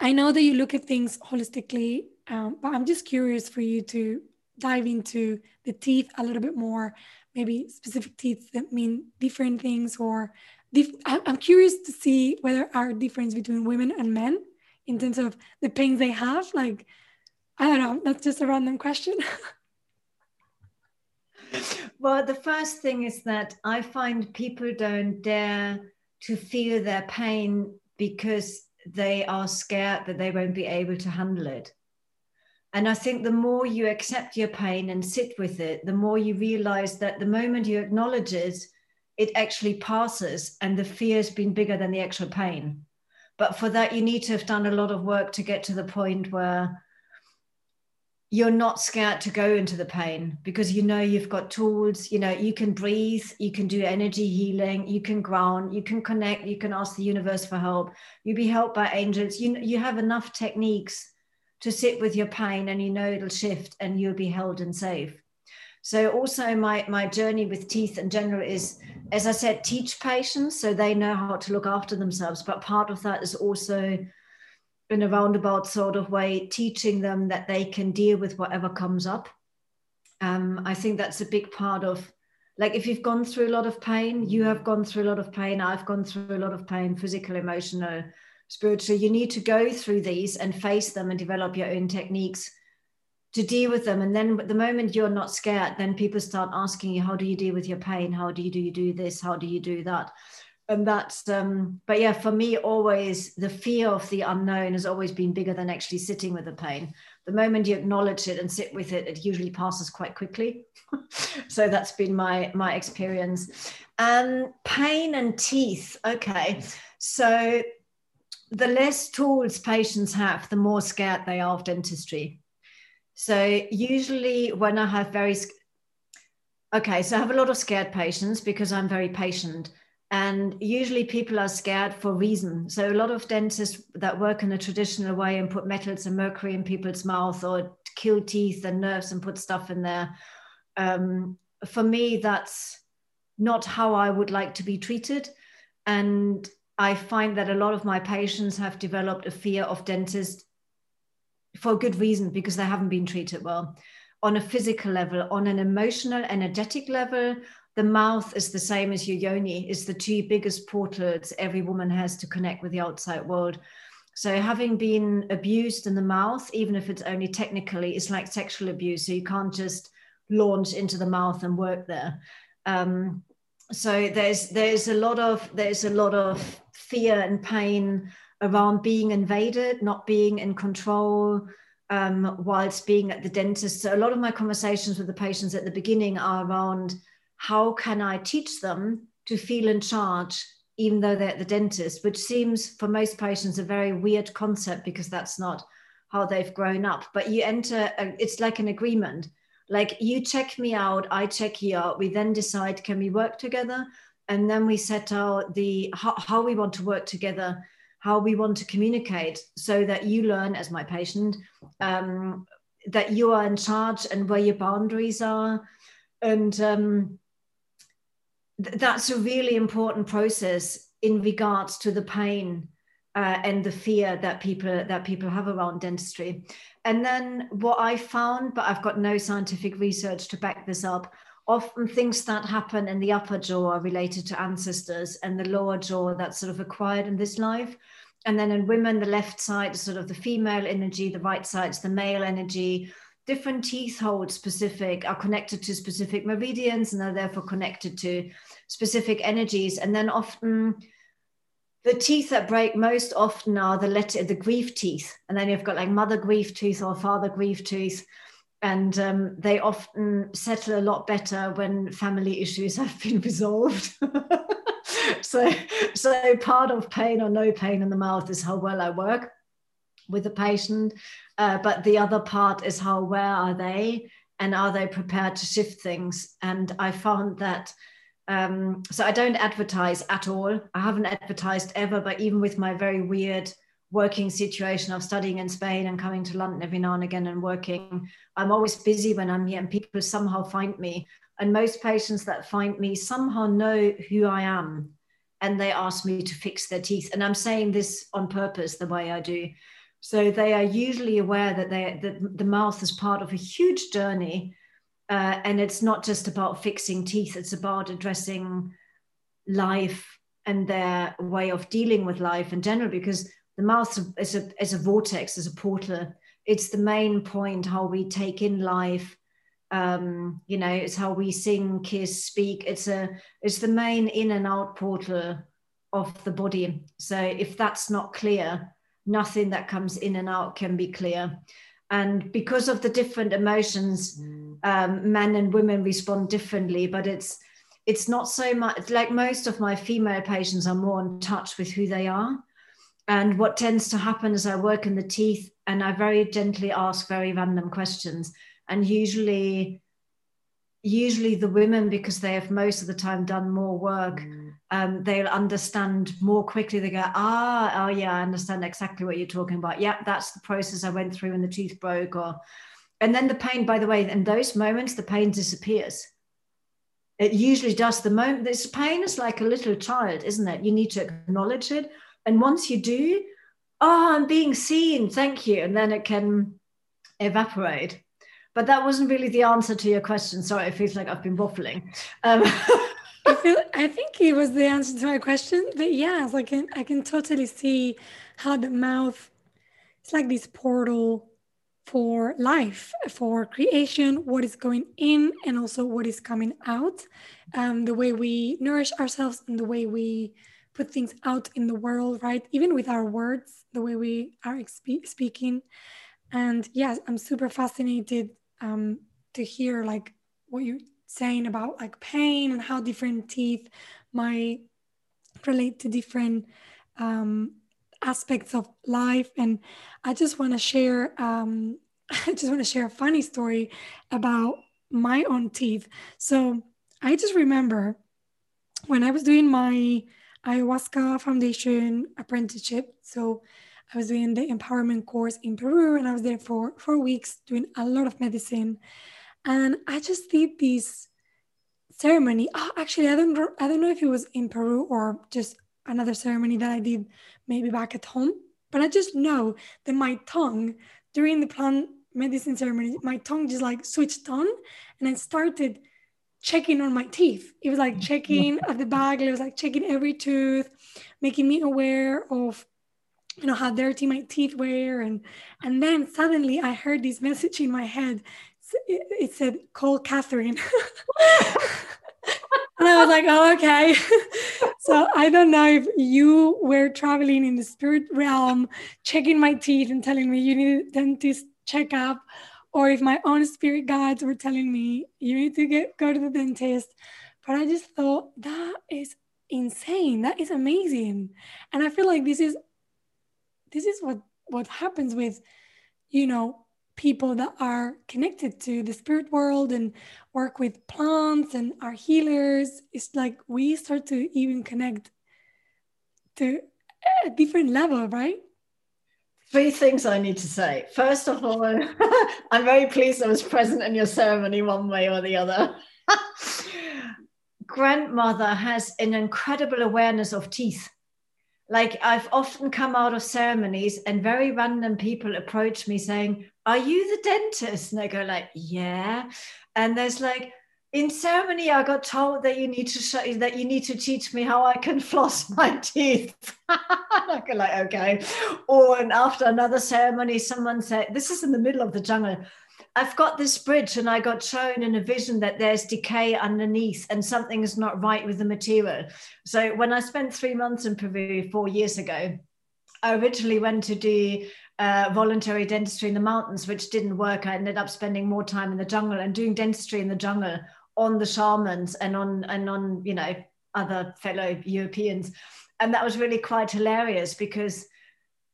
i know that you look at things holistically um, but i'm just curious for you to dive into the teeth a little bit more maybe specific teeth that mean different things or dif- i'm curious to see whether are difference between women and men in terms of the pains they have like i don't know that's just a random question. Well the first thing is that i find people don't dare to feel their pain because they are scared that they won't be able to handle it and I think the more you accept your pain and sit with it, the more you realize that the moment you acknowledge it, it actually passes and the fear has been bigger than the actual pain. But for that, you need to have done a lot of work to get to the point where you're not scared to go into the pain because you know you've got tools you know you can breathe you can do energy healing you can ground you can connect you can ask the universe for help you be helped by angels you you have enough techniques to sit with your pain and you know it'll shift and you'll be held and safe. So also my, my journey with teeth in general is, as I said, teach patients so they know how to look after themselves. But part of that is also in a roundabout sort of way, teaching them that they can deal with whatever comes up. Um, I think that's a big part of like if you've gone through a lot of pain, you have gone through a lot of pain, I've gone through a lot of pain, physical, emotional, spiritually, you need to go through these and face them and develop your own techniques to deal with them. And then the moment you're not scared, then people start asking you, how do you deal with your pain? How do you do you do this? How do you do that? And that's um, but yeah, for me, always the fear of the unknown has always been bigger than actually sitting with the pain. The moment you acknowledge it and sit with it, it usually passes quite quickly. so that's been my my experience. Um, pain and teeth. Okay. So the less tools patients have, the more scared they are of dentistry. So usually when I have very okay, so I have a lot of scared patients because I'm very patient. And usually people are scared for reason. So a lot of dentists that work in a traditional way and put metals and mercury in people's mouth or kill teeth and nerves and put stuff in there. Um, for me, that's not how I would like to be treated. And I find that a lot of my patients have developed a fear of dentists for good reason because they haven't been treated well. On a physical level, on an emotional, energetic level, the mouth is the same as your yoni, is the two biggest portals every woman has to connect with the outside world. So having been abused in the mouth, even if it's only technically, it's like sexual abuse. So you can't just launch into the mouth and work there. Um, so there's there's a lot of there's a lot of fear and pain around being invaded, not being in control, um, whilst being at the dentist. So a lot of my conversations with the patients at the beginning are around how can I teach them to feel in charge even though they're at the dentist, which seems for most patients a very weird concept because that's not how they've grown up. But you enter, a, it's like an agreement. Like you check me out, I check you out. We then decide can we work together, and then we set out the how, how we want to work together, how we want to communicate, so that you learn as my patient um, that you are in charge and where your boundaries are, and um, that's a really important process in regards to the pain uh, and the fear that people that people have around dentistry. And then what I found, but I've got no scientific research to back this up, often things that happen in the upper jaw are related to ancestors and the lower jaw that's sort of acquired in this life. And then in women, the left side is sort of the female energy, the right side is the male energy. Different teeth hold specific, are connected to specific meridians and are therefore connected to specific energies. And then often the teeth that break most often are the letter, the grief teeth. And then you've got like mother grief tooth or father grief tooth. And um, they often settle a lot better when family issues have been resolved. so, so part of pain or no pain in the mouth is how well I work with the patient. Uh, but the other part is how where are they and are they prepared to shift things? And I found that um, so I don't advertise at all. I haven't advertised ever, but even with my very weird working situation of studying in Spain and coming to London every now and again and working, I'm always busy when I'm here and people somehow find me. And most patients that find me somehow know who I am and they ask me to fix their teeth. And I'm saying this on purpose the way I do. So they are usually aware that, they, that the mouth is part of a huge journey uh, and it's not just about fixing teeth, it's about addressing life and their way of dealing with life in general, because the mouth is a, is a vortex, is a portal. It's the main point how we take in life. Um, you know, it's how we sing, kiss, speak. It's a it's the main in and out portal of the body. So if that's not clear, nothing that comes in and out can be clear and because of the different emotions mm. um, men and women respond differently but it's it's not so much like most of my female patients are more in touch with who they are and what tends to happen is i work in the teeth and i very gently ask very random questions and usually usually the women because they have most of the time done more work mm. Um, they'll understand more quickly. They go ah oh yeah i understand exactly what you're talking about. Yeah that's the process i went through when the tooth broke or and then the pain by the way in those moments the pain disappears. It usually does the moment this pain is like a little child isn't it? You need to acknowledge it. And once you do oh i'm being seen thank you and then it can evaporate. But that wasn't really the answer to your question. Sorry, it feels like I've been waffling. Um, I feel I think it was the answer to my question. But yeah, I can I can totally see how the mouth it's like this portal for life, for creation, what is going in and also what is coming out. Um, the way we nourish ourselves and the way we put things out in the world, right? Even with our words, the way we are speaking. And yes, I'm super fascinated um, to hear like what you're saying about like pain and how different teeth might relate to different um, aspects of life. And I just want to share, um, I just want to share a funny story about my own teeth. So I just remember when I was doing my ayahuasca foundation apprenticeship. So I was doing the empowerment course in Peru and I was there for four weeks doing a lot of medicine. And I just did this ceremony. Oh, actually, I don't, I don't know if it was in Peru or just another ceremony that I did maybe back at home. But I just know that my tongue during the plant medicine ceremony, my tongue just like switched on and I started checking on my teeth. It was like checking at the back, it was like checking every tooth, making me aware of you know how dirty my teeth were and and then suddenly i heard this message in my head it, it said call Kathrin. And i was like oh okay. So i don't know if you were traveling in the spirit realm checking my teeth and telling me you need a dentist checkup or if my own spirit guides were telling me you need to get go to the dentist. But i just thought that is insane. That is amazing. And i feel like this is this is what what happens with you know people that are connected to the spirit world and work with plants and are healers it's like we start to even connect to a different level right? Three things i need to say. First of all i'm very pleased i was present in your ceremony one way or the other. Grandmother has an incredible awareness of teeth like I've often come out of ceremonies and very random people approach me saying, Are you the dentist? And I go like, Yeah. And there's like, in ceremony, I got told that you need to show that you need to teach me how I can floss my teeth. I go like, okay. Or and after another ceremony, someone said, This is in the middle of the jungle. I've got this bridge and I got shown in a vision that there's decay underneath and something is not right with the material. So when I spent three months in Peru four years ago, I originally went to do uh, voluntary dentistry in the mountains, which didn't work. I ended up spending more time in the jungle and doing dentistry in the jungle on the shamans and on and on you know other fellow Europeans, and that was really quite hilarious because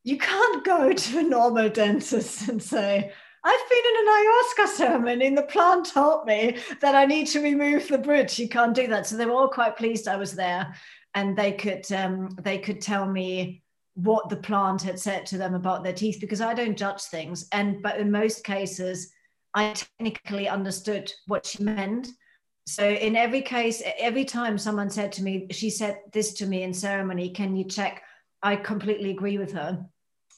you can't go to a normal dentist and say I've been in an ayahuasca ceremony and the plant told me that I need to remove the bridge. You can't do that. So they were all quite pleased I was there and they could um, they could tell me what the plant had said to them about their teeth because I don't judge things. And but in most cases, I technically understood what she meant. So in every case, every time someone said to me, she said this to me in ceremony, can you check? I completely agree with her.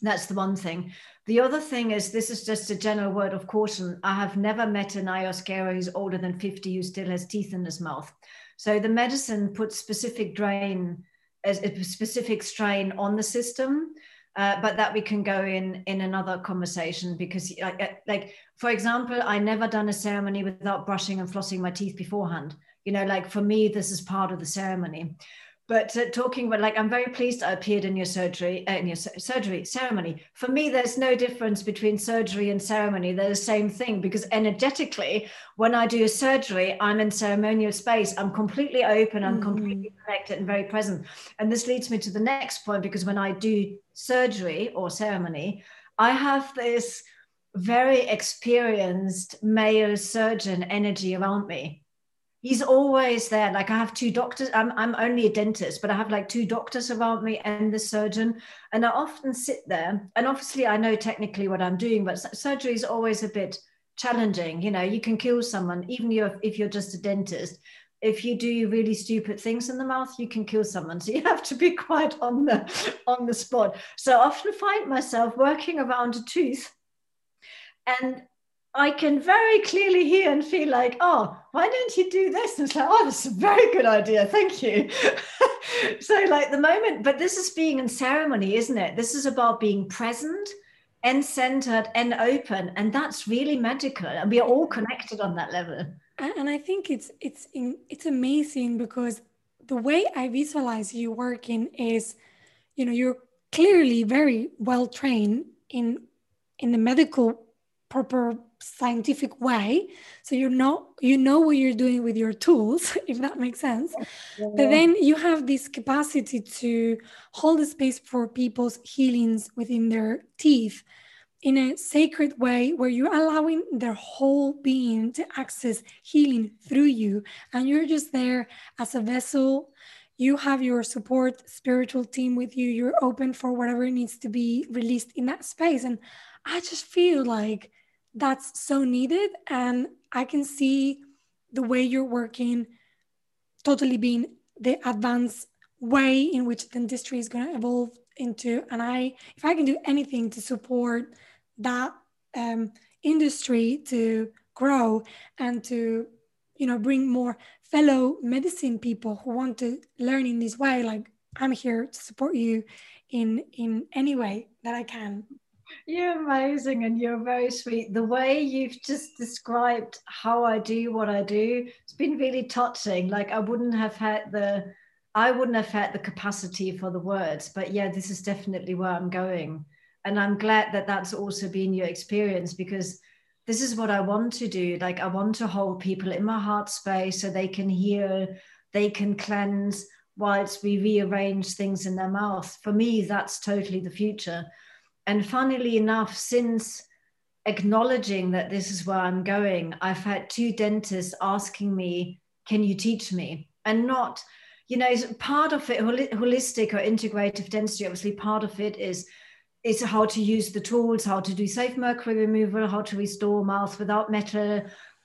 That's the one thing. The other thing is, this is just a general word of caution. I have never met an ayahuasquero who's older than 50 who still has teeth in his mouth. So the medicine puts specific drain, a uh, specific strain on the system. Uh, but that we can go in in another conversation because like, like for example i never done a ceremony without brushing and flossing my teeth beforehand you know like for me this is part of the ceremony but uh, talking about like, I'm very pleased I appeared in your surgery, uh, in your surgery ceremony. For me, there's no difference between surgery and ceremony. They're the same thing because energetically, when I do a surgery, I'm in ceremonial space. I'm completely open. I'm mm. completely connected and very present. And this leads me to the next point because when I do surgery or ceremony, I have this very experienced male surgeon energy around me he's always there. Like i have two doctors. I'm, I'm only a dentist but i have like two doctors around me and the surgeon. And i often sit there. And obviously i know technically what i'm doing but surgery is always a bit challenging. You know you can kill someone even if you're just a dentist. If you do really stupid things in the mouth you can kill someone. So you have to be quite on the on the spot. So i often find myself working around a tooth and I can very clearly hear and feel like, oh, why don't you do this? And it's like, oh, that's a very good idea. Thank you. so, like the moment, but this is being in ceremony, isn't it? This is about being present and centered and open. And that's really magical. And we are all connected on that level. And I think it's it's it's amazing because the way I visualize you working is, you know, you're clearly very well trained in in the medical proper scientific way. So you know you know what you're doing with your tools if that makes sense. Yeah. but then you have this capacity to hold the space for people's healings within their teeth in a sacred way where you're allowing their whole being to access healing through you. And you're just there as a vessel. You have your support spiritual team with you. You're open for whatever needs to be released in that space. And i just feel like that's so needed. And I can see the way you're working totally being the advanced way in which the industry is going to evolve into. And I, if I can do anything to support that um, industry to grow and to, you know, bring more fellow medicine people who want to learn in this way, like I'm here to support you in in any way that I can. You're amazing and you're very sweet. The way you've just described how I do what I do, it's been really touching. Like I wouldn't have had the I wouldn't have had the capacity for the words, but yeah, this is definitely where I'm going. And I'm glad that that's also been your experience because this is what I want to do. Like, I want to hold people in my heart space so they can hear, they can cleanse whilst we rearrange things in their mouth. For me, that's totally the future. And funnily enough, since acknowledging that this is where I'm going, I've had two dentists asking me, Can you teach me? And not, you know, part of it, holistic or integrative dentistry, obviously, part of it is is how to use the tools, how to do safe mercury removal, how to restore mouth without metal,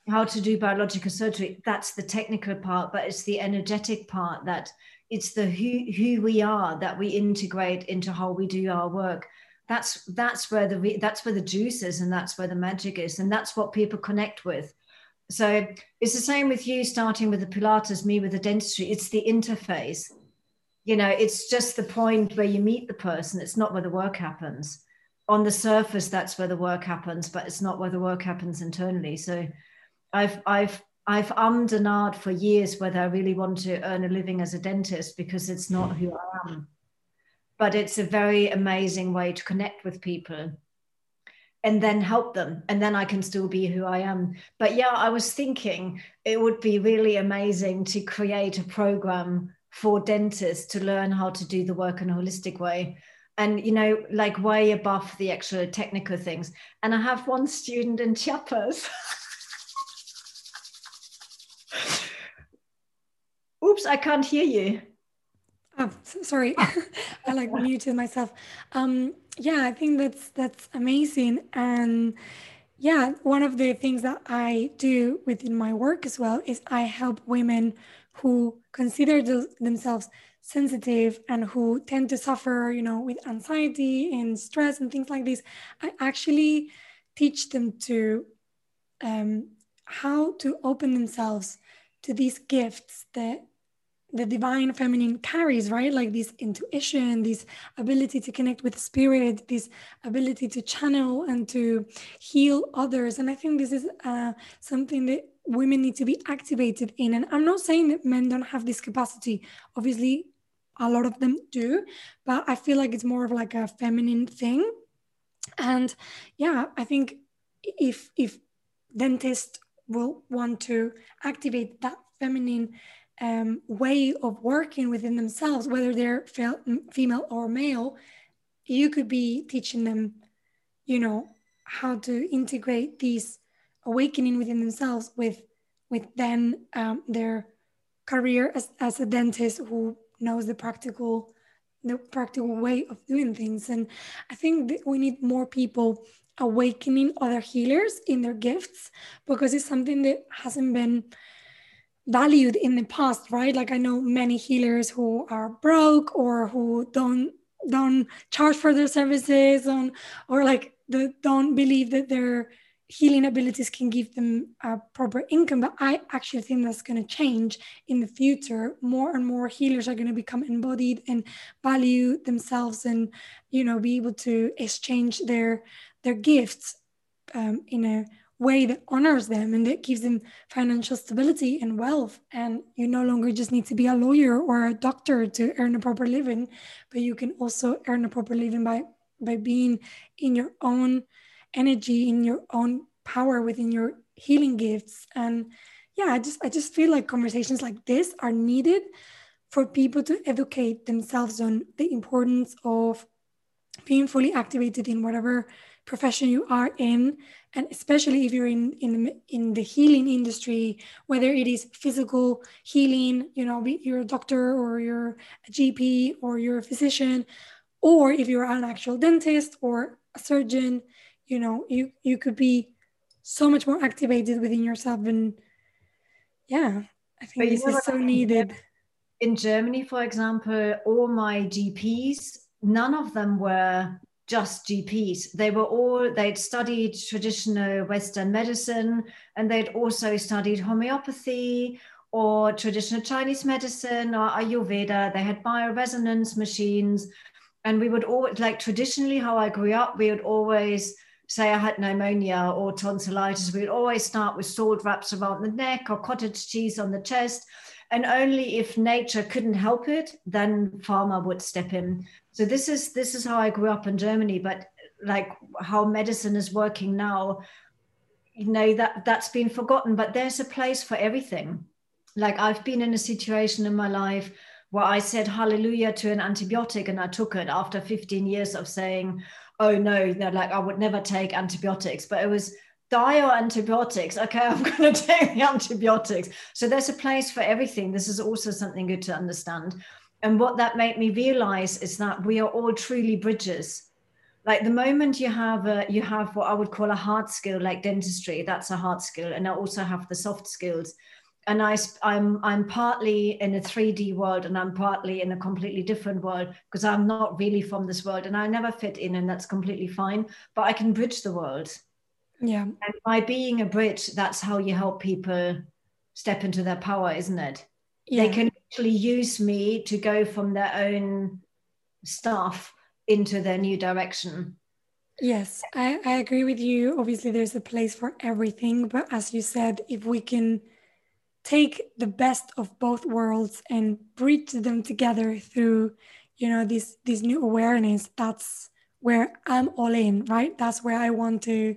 how to do biological surgery. That's the technical part, but it's the energetic part that it's the who, who we are that we integrate into how we do our work. That's that's where the that's where the juice is, and that's where the magic is, and that's what people connect with. So it's the same with you starting with the Pilates, me with the dentistry. It's the interface. You know it's just the point where you meet the person. It's not where the work happens. On the surface that's where the work happens but it's not where the work happens internally. So i've i've i've ummed and ahed for years whether i really want to earn a living as a dentist because it's not who i am but it's a very amazing way to connect with people and then help them and then i can still be who i am. But yeah i was thinking it would be really amazing to create a program for dentists to learn how to do the work in a holistic way. And you know like way above the actual technical things. And i have one student in chiapas. Oops i can't hear you oh sorry. I like muted myself. Um yeah i think that's that's amazing. And yeah one of the things that i do within my work as well is i help women who consider themselves sensitive and who tend to suffer, you know, with anxiety and stress and things like this, I actually teach them to um, how to open themselves to these gifts that the divine feminine carries, right? Like this intuition, this ability to connect with spirit, this ability to channel and to heal others. And I think this is uh, something that women need to be activated in. And I'm not saying that men don't have this capacity. Obviously, a lot of them do, but I feel like it's more of like a feminine thing. And yeah, I think if if dentists will want to activate that feminine um, way of working within themselves, whether they're female or male, you could be teaching them, you know, how to integrate these awakening within themselves with with then um, their career as, as a dentist who knows the practical the practical way of doing things. And i think that we need more people awakening other healers in their gifts because it's something that hasn't been valued in the past right? Like i know many healers who are broke or who don't don't charge for their services on or like the, don't believe that they're healing abilities can give them a proper income. But i actually think that's going to change in the future. More and more healers are going to become embodied and value themselves and you know be able to exchange their their gifts um, in a way that honors them and that gives them financial stability and wealth. And you no longer just need to be a lawyer or a doctor to earn a proper living but you can also earn a proper living by by being in your own energy in your own power within your healing gifts. And yeah i just i just feel like conversations like this are needed for people to educate themselves on the importance of being fully activated in whatever profession you are in and especially if you're in in in the healing industry whether it is physical healing you know you're a doctor or you're a gp or you're a physician or if you're an actual dentist or a surgeon you know you you could be so much more activated within yourself. And yeah i think this is so needed. In germany for example all my gps none of them were just gps they were all they'd studied traditional western medicine and they'd also studied homeopathy or traditional chinese medicine or ayurveda they had bioresonance machines And we would always, like traditionally, how I grew up, we would always say I had pneumonia or tonsillitis. We would always start with salt wraps around the neck or cottage cheese on the chest. And only if nature couldn't help it, then pharma would step in. So this is this is how I grew up in Germany. But like how medicine is working now, you know that that's been forgotten. But there's a place for everything. Like I've been in a situation in my life where I said hallelujah to an antibiotic and I took it after 15 years of saying, oh no, no, like I would never take antibiotics. But it was dire antibiotics. Okay, I'm going to take the antibiotics. So there's a place for everything. This is also something good to understand. And what that made me realize is that we are all truly bridges. Like the moment you have a, you have what I would call a hard skill, like dentistry, that's a hard skill, and I also have the soft skills and I, I'm I'm partly in a 3D world and I'm partly in a completely different world because I'm not really from this world and I never fit in and that's completely fine. But I can bridge the world. Yeah. And by being a bridge, that's how you help people step into their power, isn't it? Yeah. They can actually use me to go from their own stuff into their new direction. Yes, I, I agree with you. Obviously, there's a place for everything. But as you said, if we can take the best of both worlds and bridge them together through you know this this new awareness that's where i'm all in right that's where i want to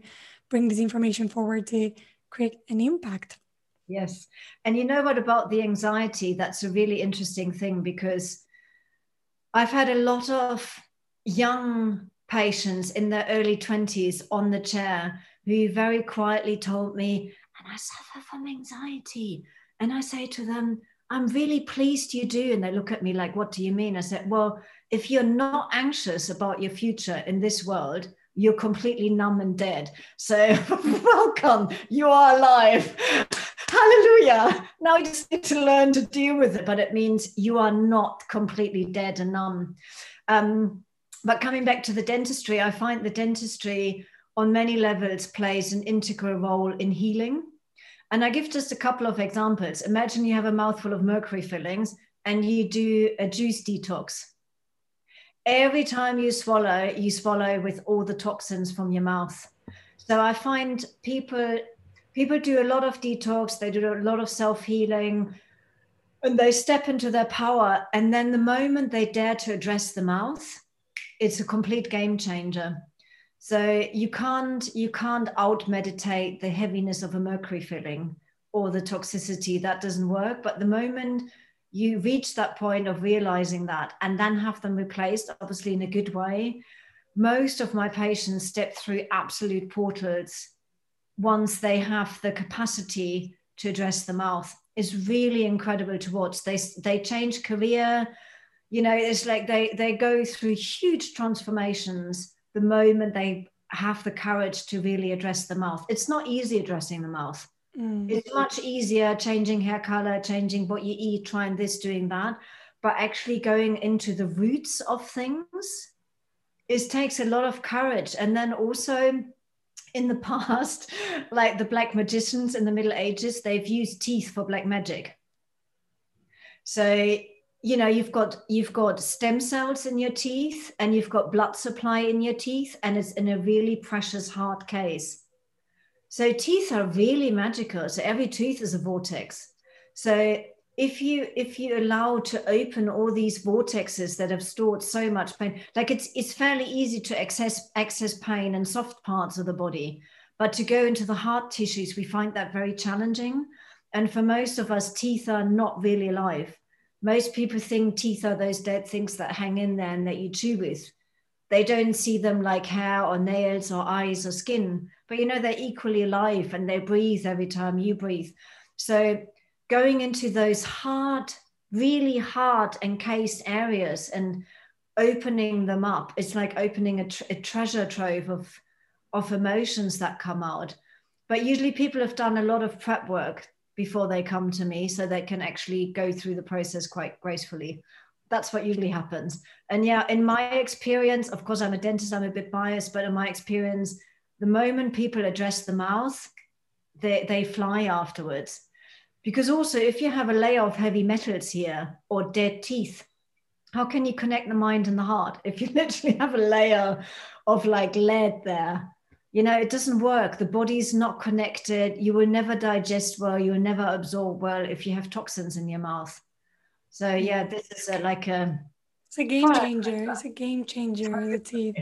bring this information forward to create an impact yes and you know what about the anxiety that's a really interesting thing because i've had a lot of young patients in their early 20s on the chair who very quietly told me and i suffer from anxiety and I say to them, I'm really pleased you do. And they look at me like, What do you mean? I said, Well, if you're not anxious about your future in this world, you're completely numb and dead. So, welcome, you are alive. Hallelujah. Now you just need to learn to deal with it, but it means you are not completely dead and numb. Um, but coming back to the dentistry, I find the dentistry on many levels plays an integral role in healing and I give just a couple of examples. Imagine you have a mouthful of mercury fillings and you do a juice detox. Every time you swallow, you swallow with all the toxins from your mouth. So I find people people do a lot of detox, they do a lot of self-healing, and they step into their power. And then the moment they dare to address the mouth, it's a complete game changer. So you can't you can't out meditate the heaviness of a mercury filling or the toxicity that doesn't work. But the moment you reach that point of realizing that and then have them replaced, obviously in a good way, most of my patients step through absolute portals once they have the capacity to address the mouth. It's really incredible to watch. They they change career, you know, it's like they they go through huge transformations the moment they have the courage to really address the mouth. It's not easy addressing the mouth. Mm. It's much easier changing hair color, changing what you eat, trying this, doing that. But actually going into the roots of things it takes a lot of courage. And then also in the past, like the black magicians in the Middle Ages, they've used teeth for black magic. So you know you've got you've got stem cells in your teeth and you've got blood supply in your teeth and it's in a really precious hard case so teeth are really magical. So every tooth is a vortex. So if you if you allow to open all these vortexes that have stored so much pain like it's it's fairly easy to access access pain and soft parts of the body. But to go into the hard tissues we find that very challenging. And for most of us teeth are not really alive. Most people think teeth are those dead things that hang in there and that you chew with. They don't see them like hair or nails or eyes or skin, but you know, they're equally alive and they breathe every time you breathe. So going into those hard, really hard encased areas and opening them up, it's like opening a, tr- a treasure trove of, of emotions that come out. But usually people have done a lot of prep work before they come to me so they can actually go through the process quite gracefully that's what usually happens and yeah in my experience of course i'm a dentist i'm a bit biased but in my experience the moment people address the mouth they, they fly afterwards because also if you have a layer of heavy metals here or dead teeth how can you connect the mind and the heart if you literally have a layer of like lead there? You know, it doesn't work. The body's not connected. You will never digest well. You will never absorb well if you have toxins in your mouth. So yeah, this is a, like a. It's a game changer. It's a game changer. The teeth.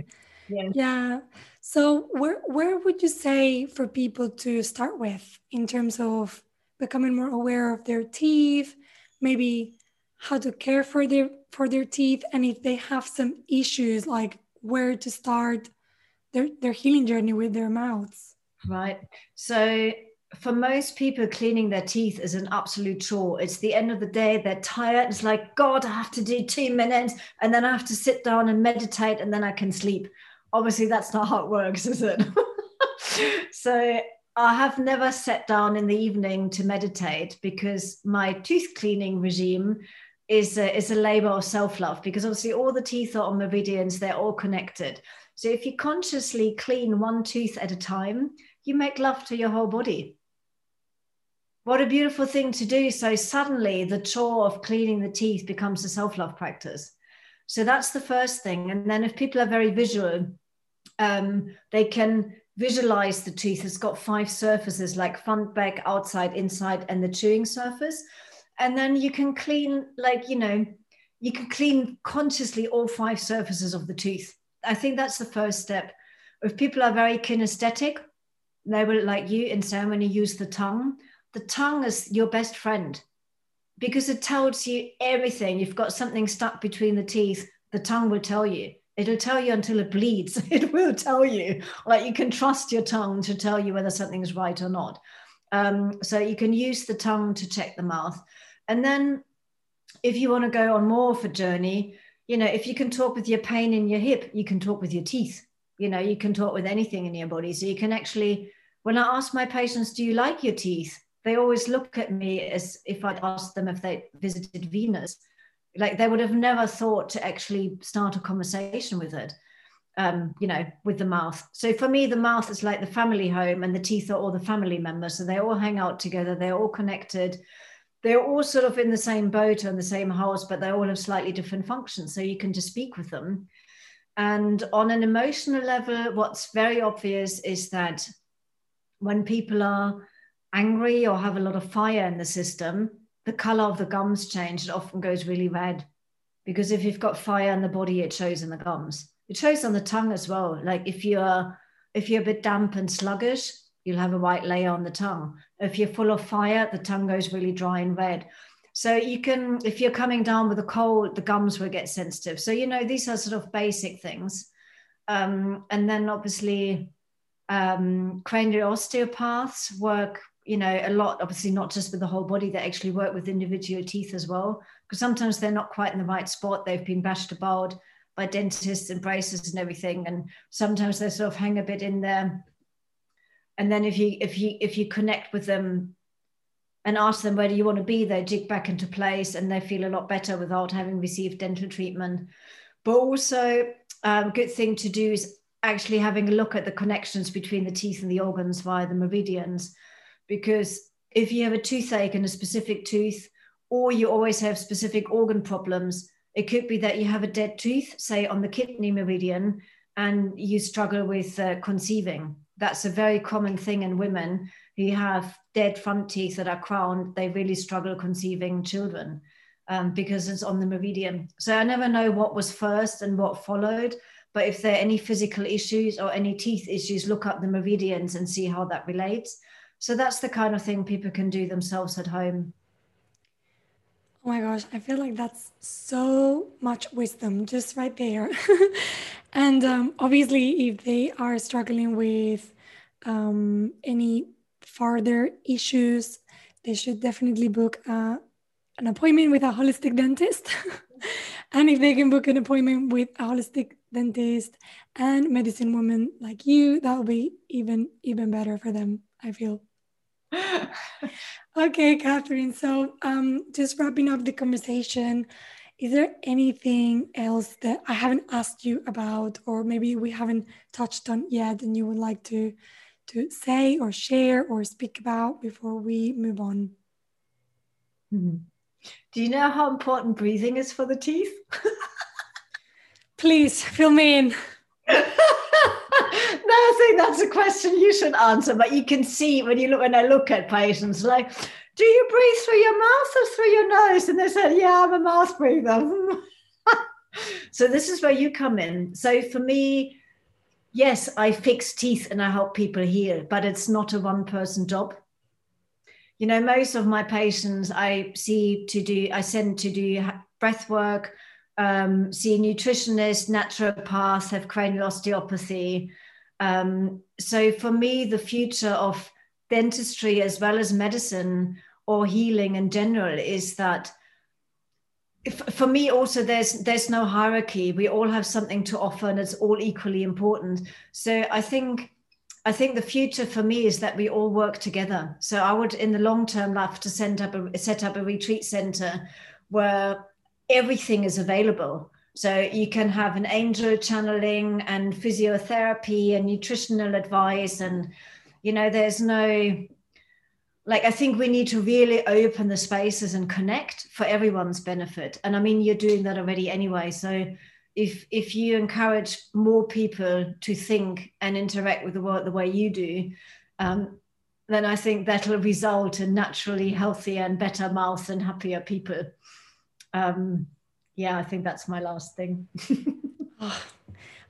Yeah. yeah. So where where would you say for people to start with in terms of becoming more aware of their teeth, maybe how to care for their for their teeth and if they have some issues like where to start their, their healing journey with their mouths right so for most people cleaning their teeth is an absolute chore. It's the end of the day they're tired. It's like god i have to do two minutes and then i have to sit down and meditate and then i can sleep. Obviously that's not how it works is it? So I have never sat down in the evening to meditate because my tooth cleaning regime is a, is a labor of self-love because obviously all the teeth are on meridians they're all connected. So if you consciously clean one tooth at a time you make love to your whole body. What a beautiful thing to do. So suddenly the chore of cleaning the teeth becomes a self-love practice. So that's the first thing. And then if people are very visual um, they can visualize the tooth it's got five surfaces like front back outside inside and the chewing surface. And then you can clean like you know you can clean consciously all five surfaces of the tooth i think that's the first step. If people are very kinesthetic they will like you when you use the tongue. The tongue is your best friend because it tells you everything. You've got something stuck between the teeth the tongue will tell you. It'll tell you until it bleeds. It will tell you. Like you can trust your tongue to tell you whether something's right or not. Um, so you can use the tongue to check the mouth. And then if you want to go on more of a journey, you know, if you can talk with your pain in your hip, you can talk with your teeth. You know, you can talk with anything in your body. So you can actually, when I ask my patients, do you like your teeth? They always look at me as if I'd asked them if they visited Venus. Like they would have never thought to actually start a conversation with it, um, you know, with the mouth. So for me, the mouth is like the family home and the teeth are all the family members. So they all hang out together, they're all connected they're all sort of in the same boat and the same house, but they all have slightly different functions. So you can just speak with them. And on an emotional level, what's very obvious is that when people are angry or have a lot of fire in the system, the color of the gums change. It often goes really red because if you've got fire in the body, it shows in the gums. It shows on the tongue as well. Like if you're if you're a bit damp and sluggish, you'll have a white layer on the tongue. If you're full of fire, the tongue goes really dry and red. So you can, if you're coming down with a cold, the gums will get sensitive. So, you know, these are sort of basic things. Um, and then obviously, um, cranial osteopaths work, you know, a lot, obviously not just with the whole body, they actually work with individual teeth as well. Because sometimes they're not quite in the right spot. They've been bashed about by dentists and braces and everything. And sometimes they sort of hang a bit in there and then if you if you if you connect with them and ask them where do you want to be they jig back into place and they feel a lot better without having received dental treatment but also um, good thing to do is actually having a look at the connections between the teeth and the organs via the meridians because if you have a toothache in a specific tooth or you always have specific organ problems it could be that you have a dead tooth say on the kidney meridian and you struggle with uh, conceiving that's a very common thing in women who have dead front teeth that are crowned. They really struggle conceiving children um, because it's on the meridian. So I never know what was first and what followed. But if there are any physical issues or any teeth issues, look up the meridians and see how that relates. So that's the kind of thing people can do themselves at home. Oh my gosh, I feel like that's so much wisdom just right there. and um, obviously, if they are struggling with um, any further issues, they should definitely book uh, an appointment with a holistic dentist. and if they can book an appointment with a holistic dentist and medicine woman like you, that will be even even better for them. I feel. okay, Kathrin. So, um, just wrapping up the conversation, is there anything else that I haven't asked you about, or maybe we haven't touched on yet, and you would like to to say or share or speak about before we move on? Mm-hmm. Do you know how important breathing is for the teeth? Please fill me in. no, I think that's a question you should answer. But you can see when you look when I look at patients, like, do you breathe through your mouth or through your nose? And they said, Yeah, I'm a mouth breather. so this is where you come in. So for me, yes, I fix teeth and I help people heal, but it's not a one person job. You know, most of my patients I see to do, I send to do breath work, um, see nutritionists, naturopaths, have cranial osteopathy. Um, so for me, the future of dentistry as well as medicine or healing in general is that for me also there's there's no hierarchy. We all have something to offer and it's all equally important. So i think i think the future for me is that we all work together. So i would in the long term love to set up a set up a retreat center where everything is available. So you can have an angel channeling and physiotherapy and nutritional advice and you know there's no like i think we need to really open the spaces and connect for everyone's benefit. And i mean you're doing that already anyway. So if if you encourage more people to think and interact with the world the way you do um, then i think that'll result in naturally healthier and better mouths and happier people um, yeah i think that's my last thing. Oh,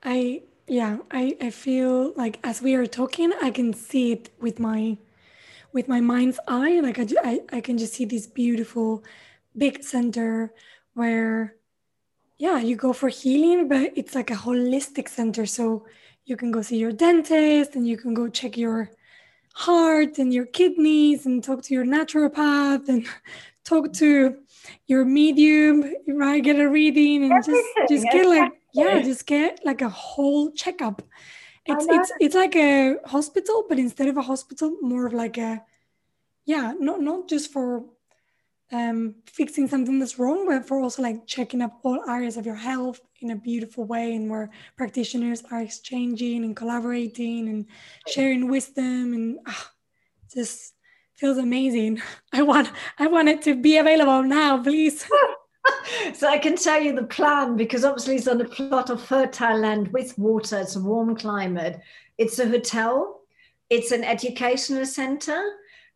i yeah I, I feel like as we are talking i can see it with my with my mind's eye like I, I, I can just see this beautiful big center where yeah you go for healing but it's like a holistic center. So you can go see your dentist and you can go check your heart and your kidneys and talk to your naturopath and talk to your medium right get a reading and just just get like yeah just get like a whole checkup. It's it's it's like a hospital, but instead of a hospital, more of like a yeah, not not just for um, fixing something that's wrong, but for also like checking up all areas of your health in a beautiful way, and where practitioners are exchanging and collaborating and sharing wisdom, and ah, just feels amazing. I want I want it to be available now, please. so I can tell you the plan because obviously it's on a plot of fertile land with water. It's a warm climate. It's a hotel. It's an educational center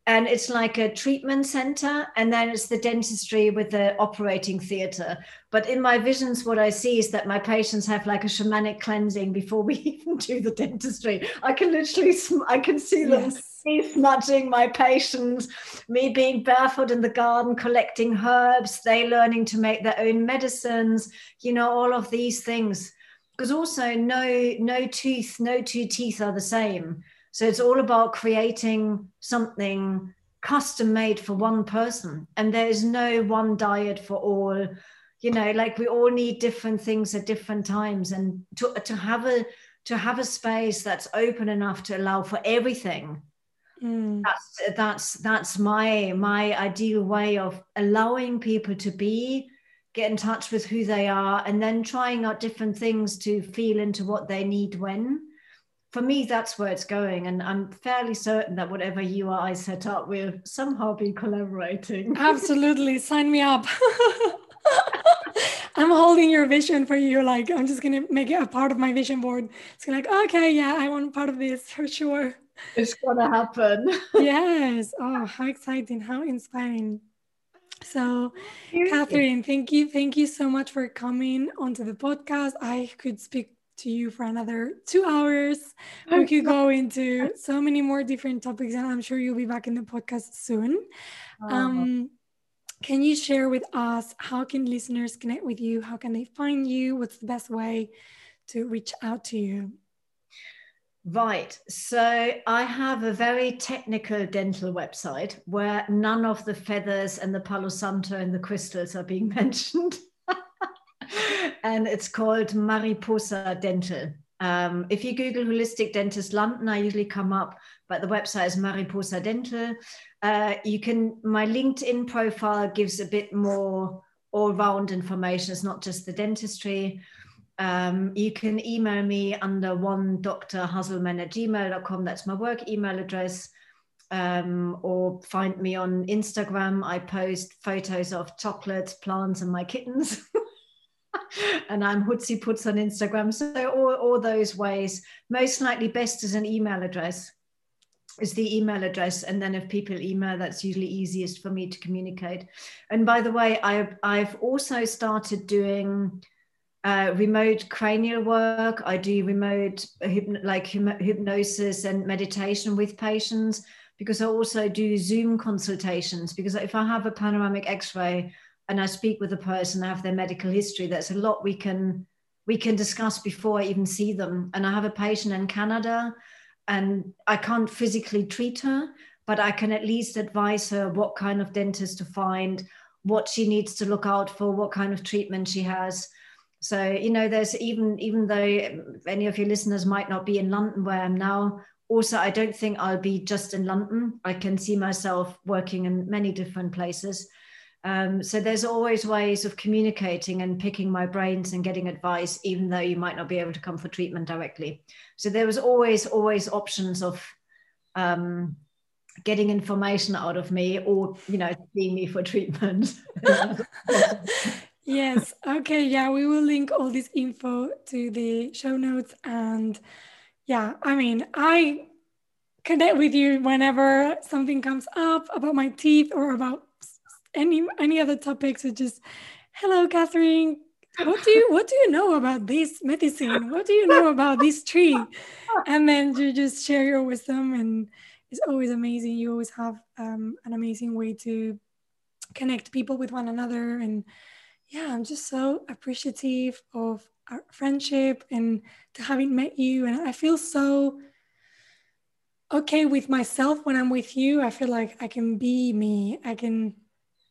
and it's like a treatment center and then it's the dentistry with the operating theater but in my visions what i see is that my patients have like a shamanic cleansing before we even do the dentistry i can literally i can see them yes. Smudging my patients me being barefoot in the garden collecting herbs they learning to make their own medicines you know all of these things because also no no tooth no two teeth are the same so it's all about creating something custom made for one person. And there is no one diet for all. You know, like we all need different things at different times. And to, to have a to have a space that's open enough to allow for everything. Mm. That's that's that's my my ideal way of allowing people to be get in touch with who they are and then trying out different things to feel into what they need when for me, that's where it's going. And I'm fairly certain that whatever UI set up, we'll somehow be collaborating. Absolutely. Sign me up. I'm holding your vision for you. Like, I'm just going to make it a part of my vision board. It's like, okay, yeah, I want part of this for sure. It's to happen. yes. Oh, how exciting. How inspiring. So, Kathrin, thank you. Thank you so much for coming onto the podcast. I could speak to you for another two hours. We could go into so many more different topics, and I'm sure you'll be back in the podcast soon. Um, can you share with us how can listeners connect with you? How can they find you? What's the best way to reach out to you? Right. So I have a very technical dental website where none of the feathers and the Palo Santo and the crystals are being mentioned and it's called Mariposa Dental. Um, if you Google holistic dentist London, I usually come up, but the website is Mariposa Dental. Uh, you can, my LinkedIn profile gives a bit more all round information. It's not just the dentistry. Um, you can email me under one Dr. Huzelmann at gmail.com. That's my work email address. um, or find me on Instagram. I post photos of chocolates, plants, and my kittens. and I'm Huziputz on Instagram. So all, all those ways, most likely best is an email address is the email address and then if people email that's usually easiest for me to communicate and by the way i've, I've also started doing uh, remote cranial work i do remote like hypnosis and meditation with patients because i also do zoom consultations because if i have a panoramic x-ray and I speak with a person, I have their medical history. There's a lot we can we can discuss before I even see them. And I have a patient in Canada, and I can't physically treat her, but I can at least advise her what kind of dentist to find, what she needs to look out for, what kind of treatment she has. So you know, there's even even though any of your listeners might not be in London where I'm now. Also, I don't think I'll be just in London. I can see myself working in many different places. Um, so there's always ways of communicating and picking my brains and getting advice, even though you might not be able to come for treatment directly. So there was always, always options of um, getting information out of me or, you know, seeing me for treatment. yes. Okay. Yeah. We will link all this info to the show notes. And yeah, I mean, I connect with you whenever something comes up about my teeth or about any any other topics or just hello kathrin what do you what do you know about this medicine what do you know about this tree and then you just share your wisdom and it's always amazing you always have um, an amazing way to connect people with one another and yeah i'm just so appreciative of our friendship and to having met you and i feel so okay with myself when i'm with you i feel like i can be me i can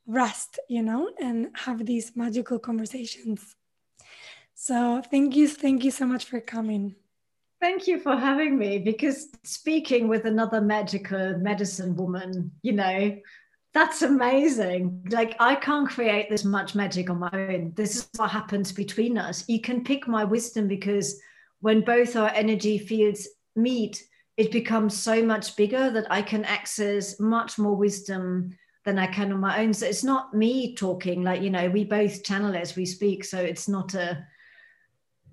rest, you know, and have these magical conversations. So thank you, thank you so much for coming. Thank you for having me because speaking with another magical medicine woman, you know, that's amazing. Like, I can't create this much magic on my own. This is what happens between us. You can pick my wisdom because when both our energy fields meet, it becomes so much bigger that I can access much more wisdom than I can on my own. So it's not me talking, like, you know, we both channel as we speak. So it's not a,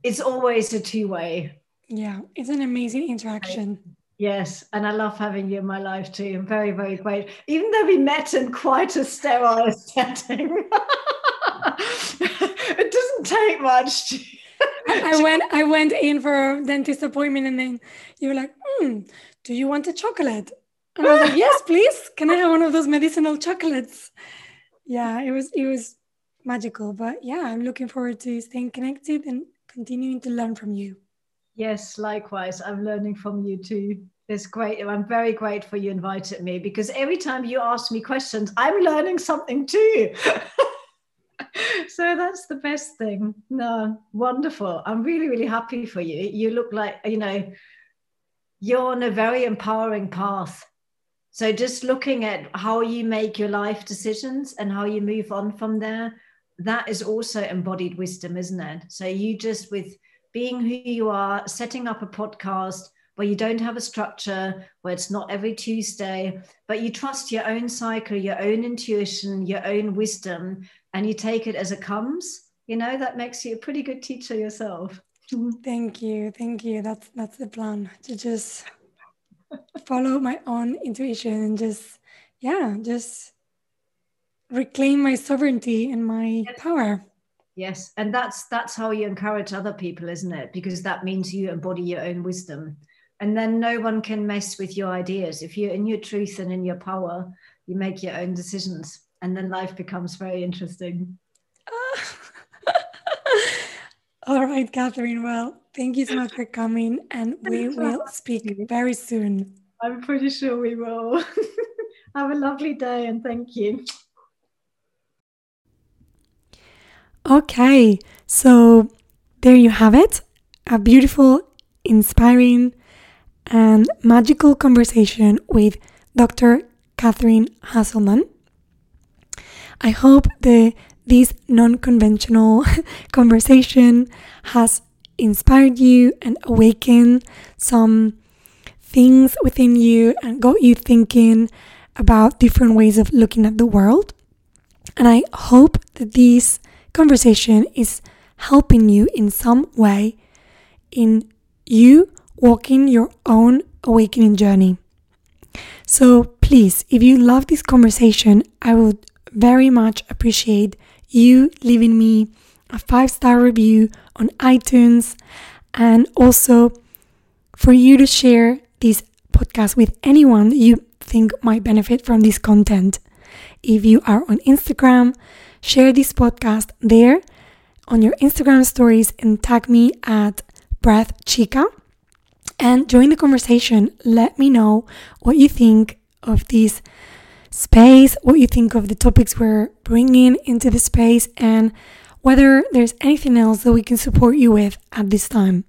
it's always a two way. Yeah, it's an amazing interaction. Yes, and I love having you in my life too. I'm very, very great. Even though we met in quite a sterile setting, it doesn't take much. To, I went, I went in for a dentist appointment, and then you were like, hmm, "Do you want a chocolate?" And I was like, yes, please. Can I have one of those medicinal chocolates? Yeah, it was it was magical. But yeah, I'm looking forward to staying connected and continuing to learn from you. Yes, likewise. I'm learning from you too. It's great. I'm very grateful you invited me because every time you ask me questions, I'm learning something too. so that's the best thing. No, wonderful. I'm really, really happy for you. You look like, you know, you're on a very empowering path so just looking at how you make your life decisions and how you move on from there, that is also embodied wisdom, isn't it? So you just with being who you are, setting up a podcast where you don't have a structure, where it's not every Tuesday, but you trust your own cycle, your own intuition, your own wisdom, and you take it as it comes, you know, that makes you a pretty good teacher yourself. Thank you. Thank you. That's that's the plan to just follow my own intuition and just yeah just reclaim my sovereignty and my yes. power yes and that's that's how you encourage other people isn't it because that means you embody your own wisdom and then no one can mess with your ideas if you're in your truth and in your power you make your own decisions and then life becomes very interesting all right kathrin well Thank you so much for coming, and we will speak very soon. I'm pretty sure we will. Have a lovely day, and thank you. Okay, so there you have it a beautiful, inspiring, and magical conversation with Dr. Kathrin Huzelmann. I hope the this non-conventional conversation has inspired you and awakened some things within you and got you thinking about different ways of looking at the world. And I hope that this conversation is helping you in some way in you walking your own awakening journey. So please, if you love this conversation, I would very much appreciate you leaving me a five star review on iTunes and also for you to share this podcast with anyone you think might benefit from this content. If you are on Instagram, share this podcast there on your Instagram stories and tag me at Breath Chica and join the conversation. Let me know what you think of this space, what you think of the topics we're bringing into the space, and whether there's anything else that we can support you with at this time.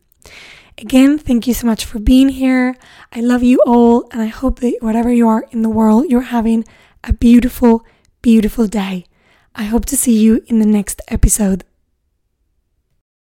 Again, thank you so much for being here. I love you all, and I hope that whatever you are in the world, you're having a beautiful, beautiful day. I hope to see you in the next episode.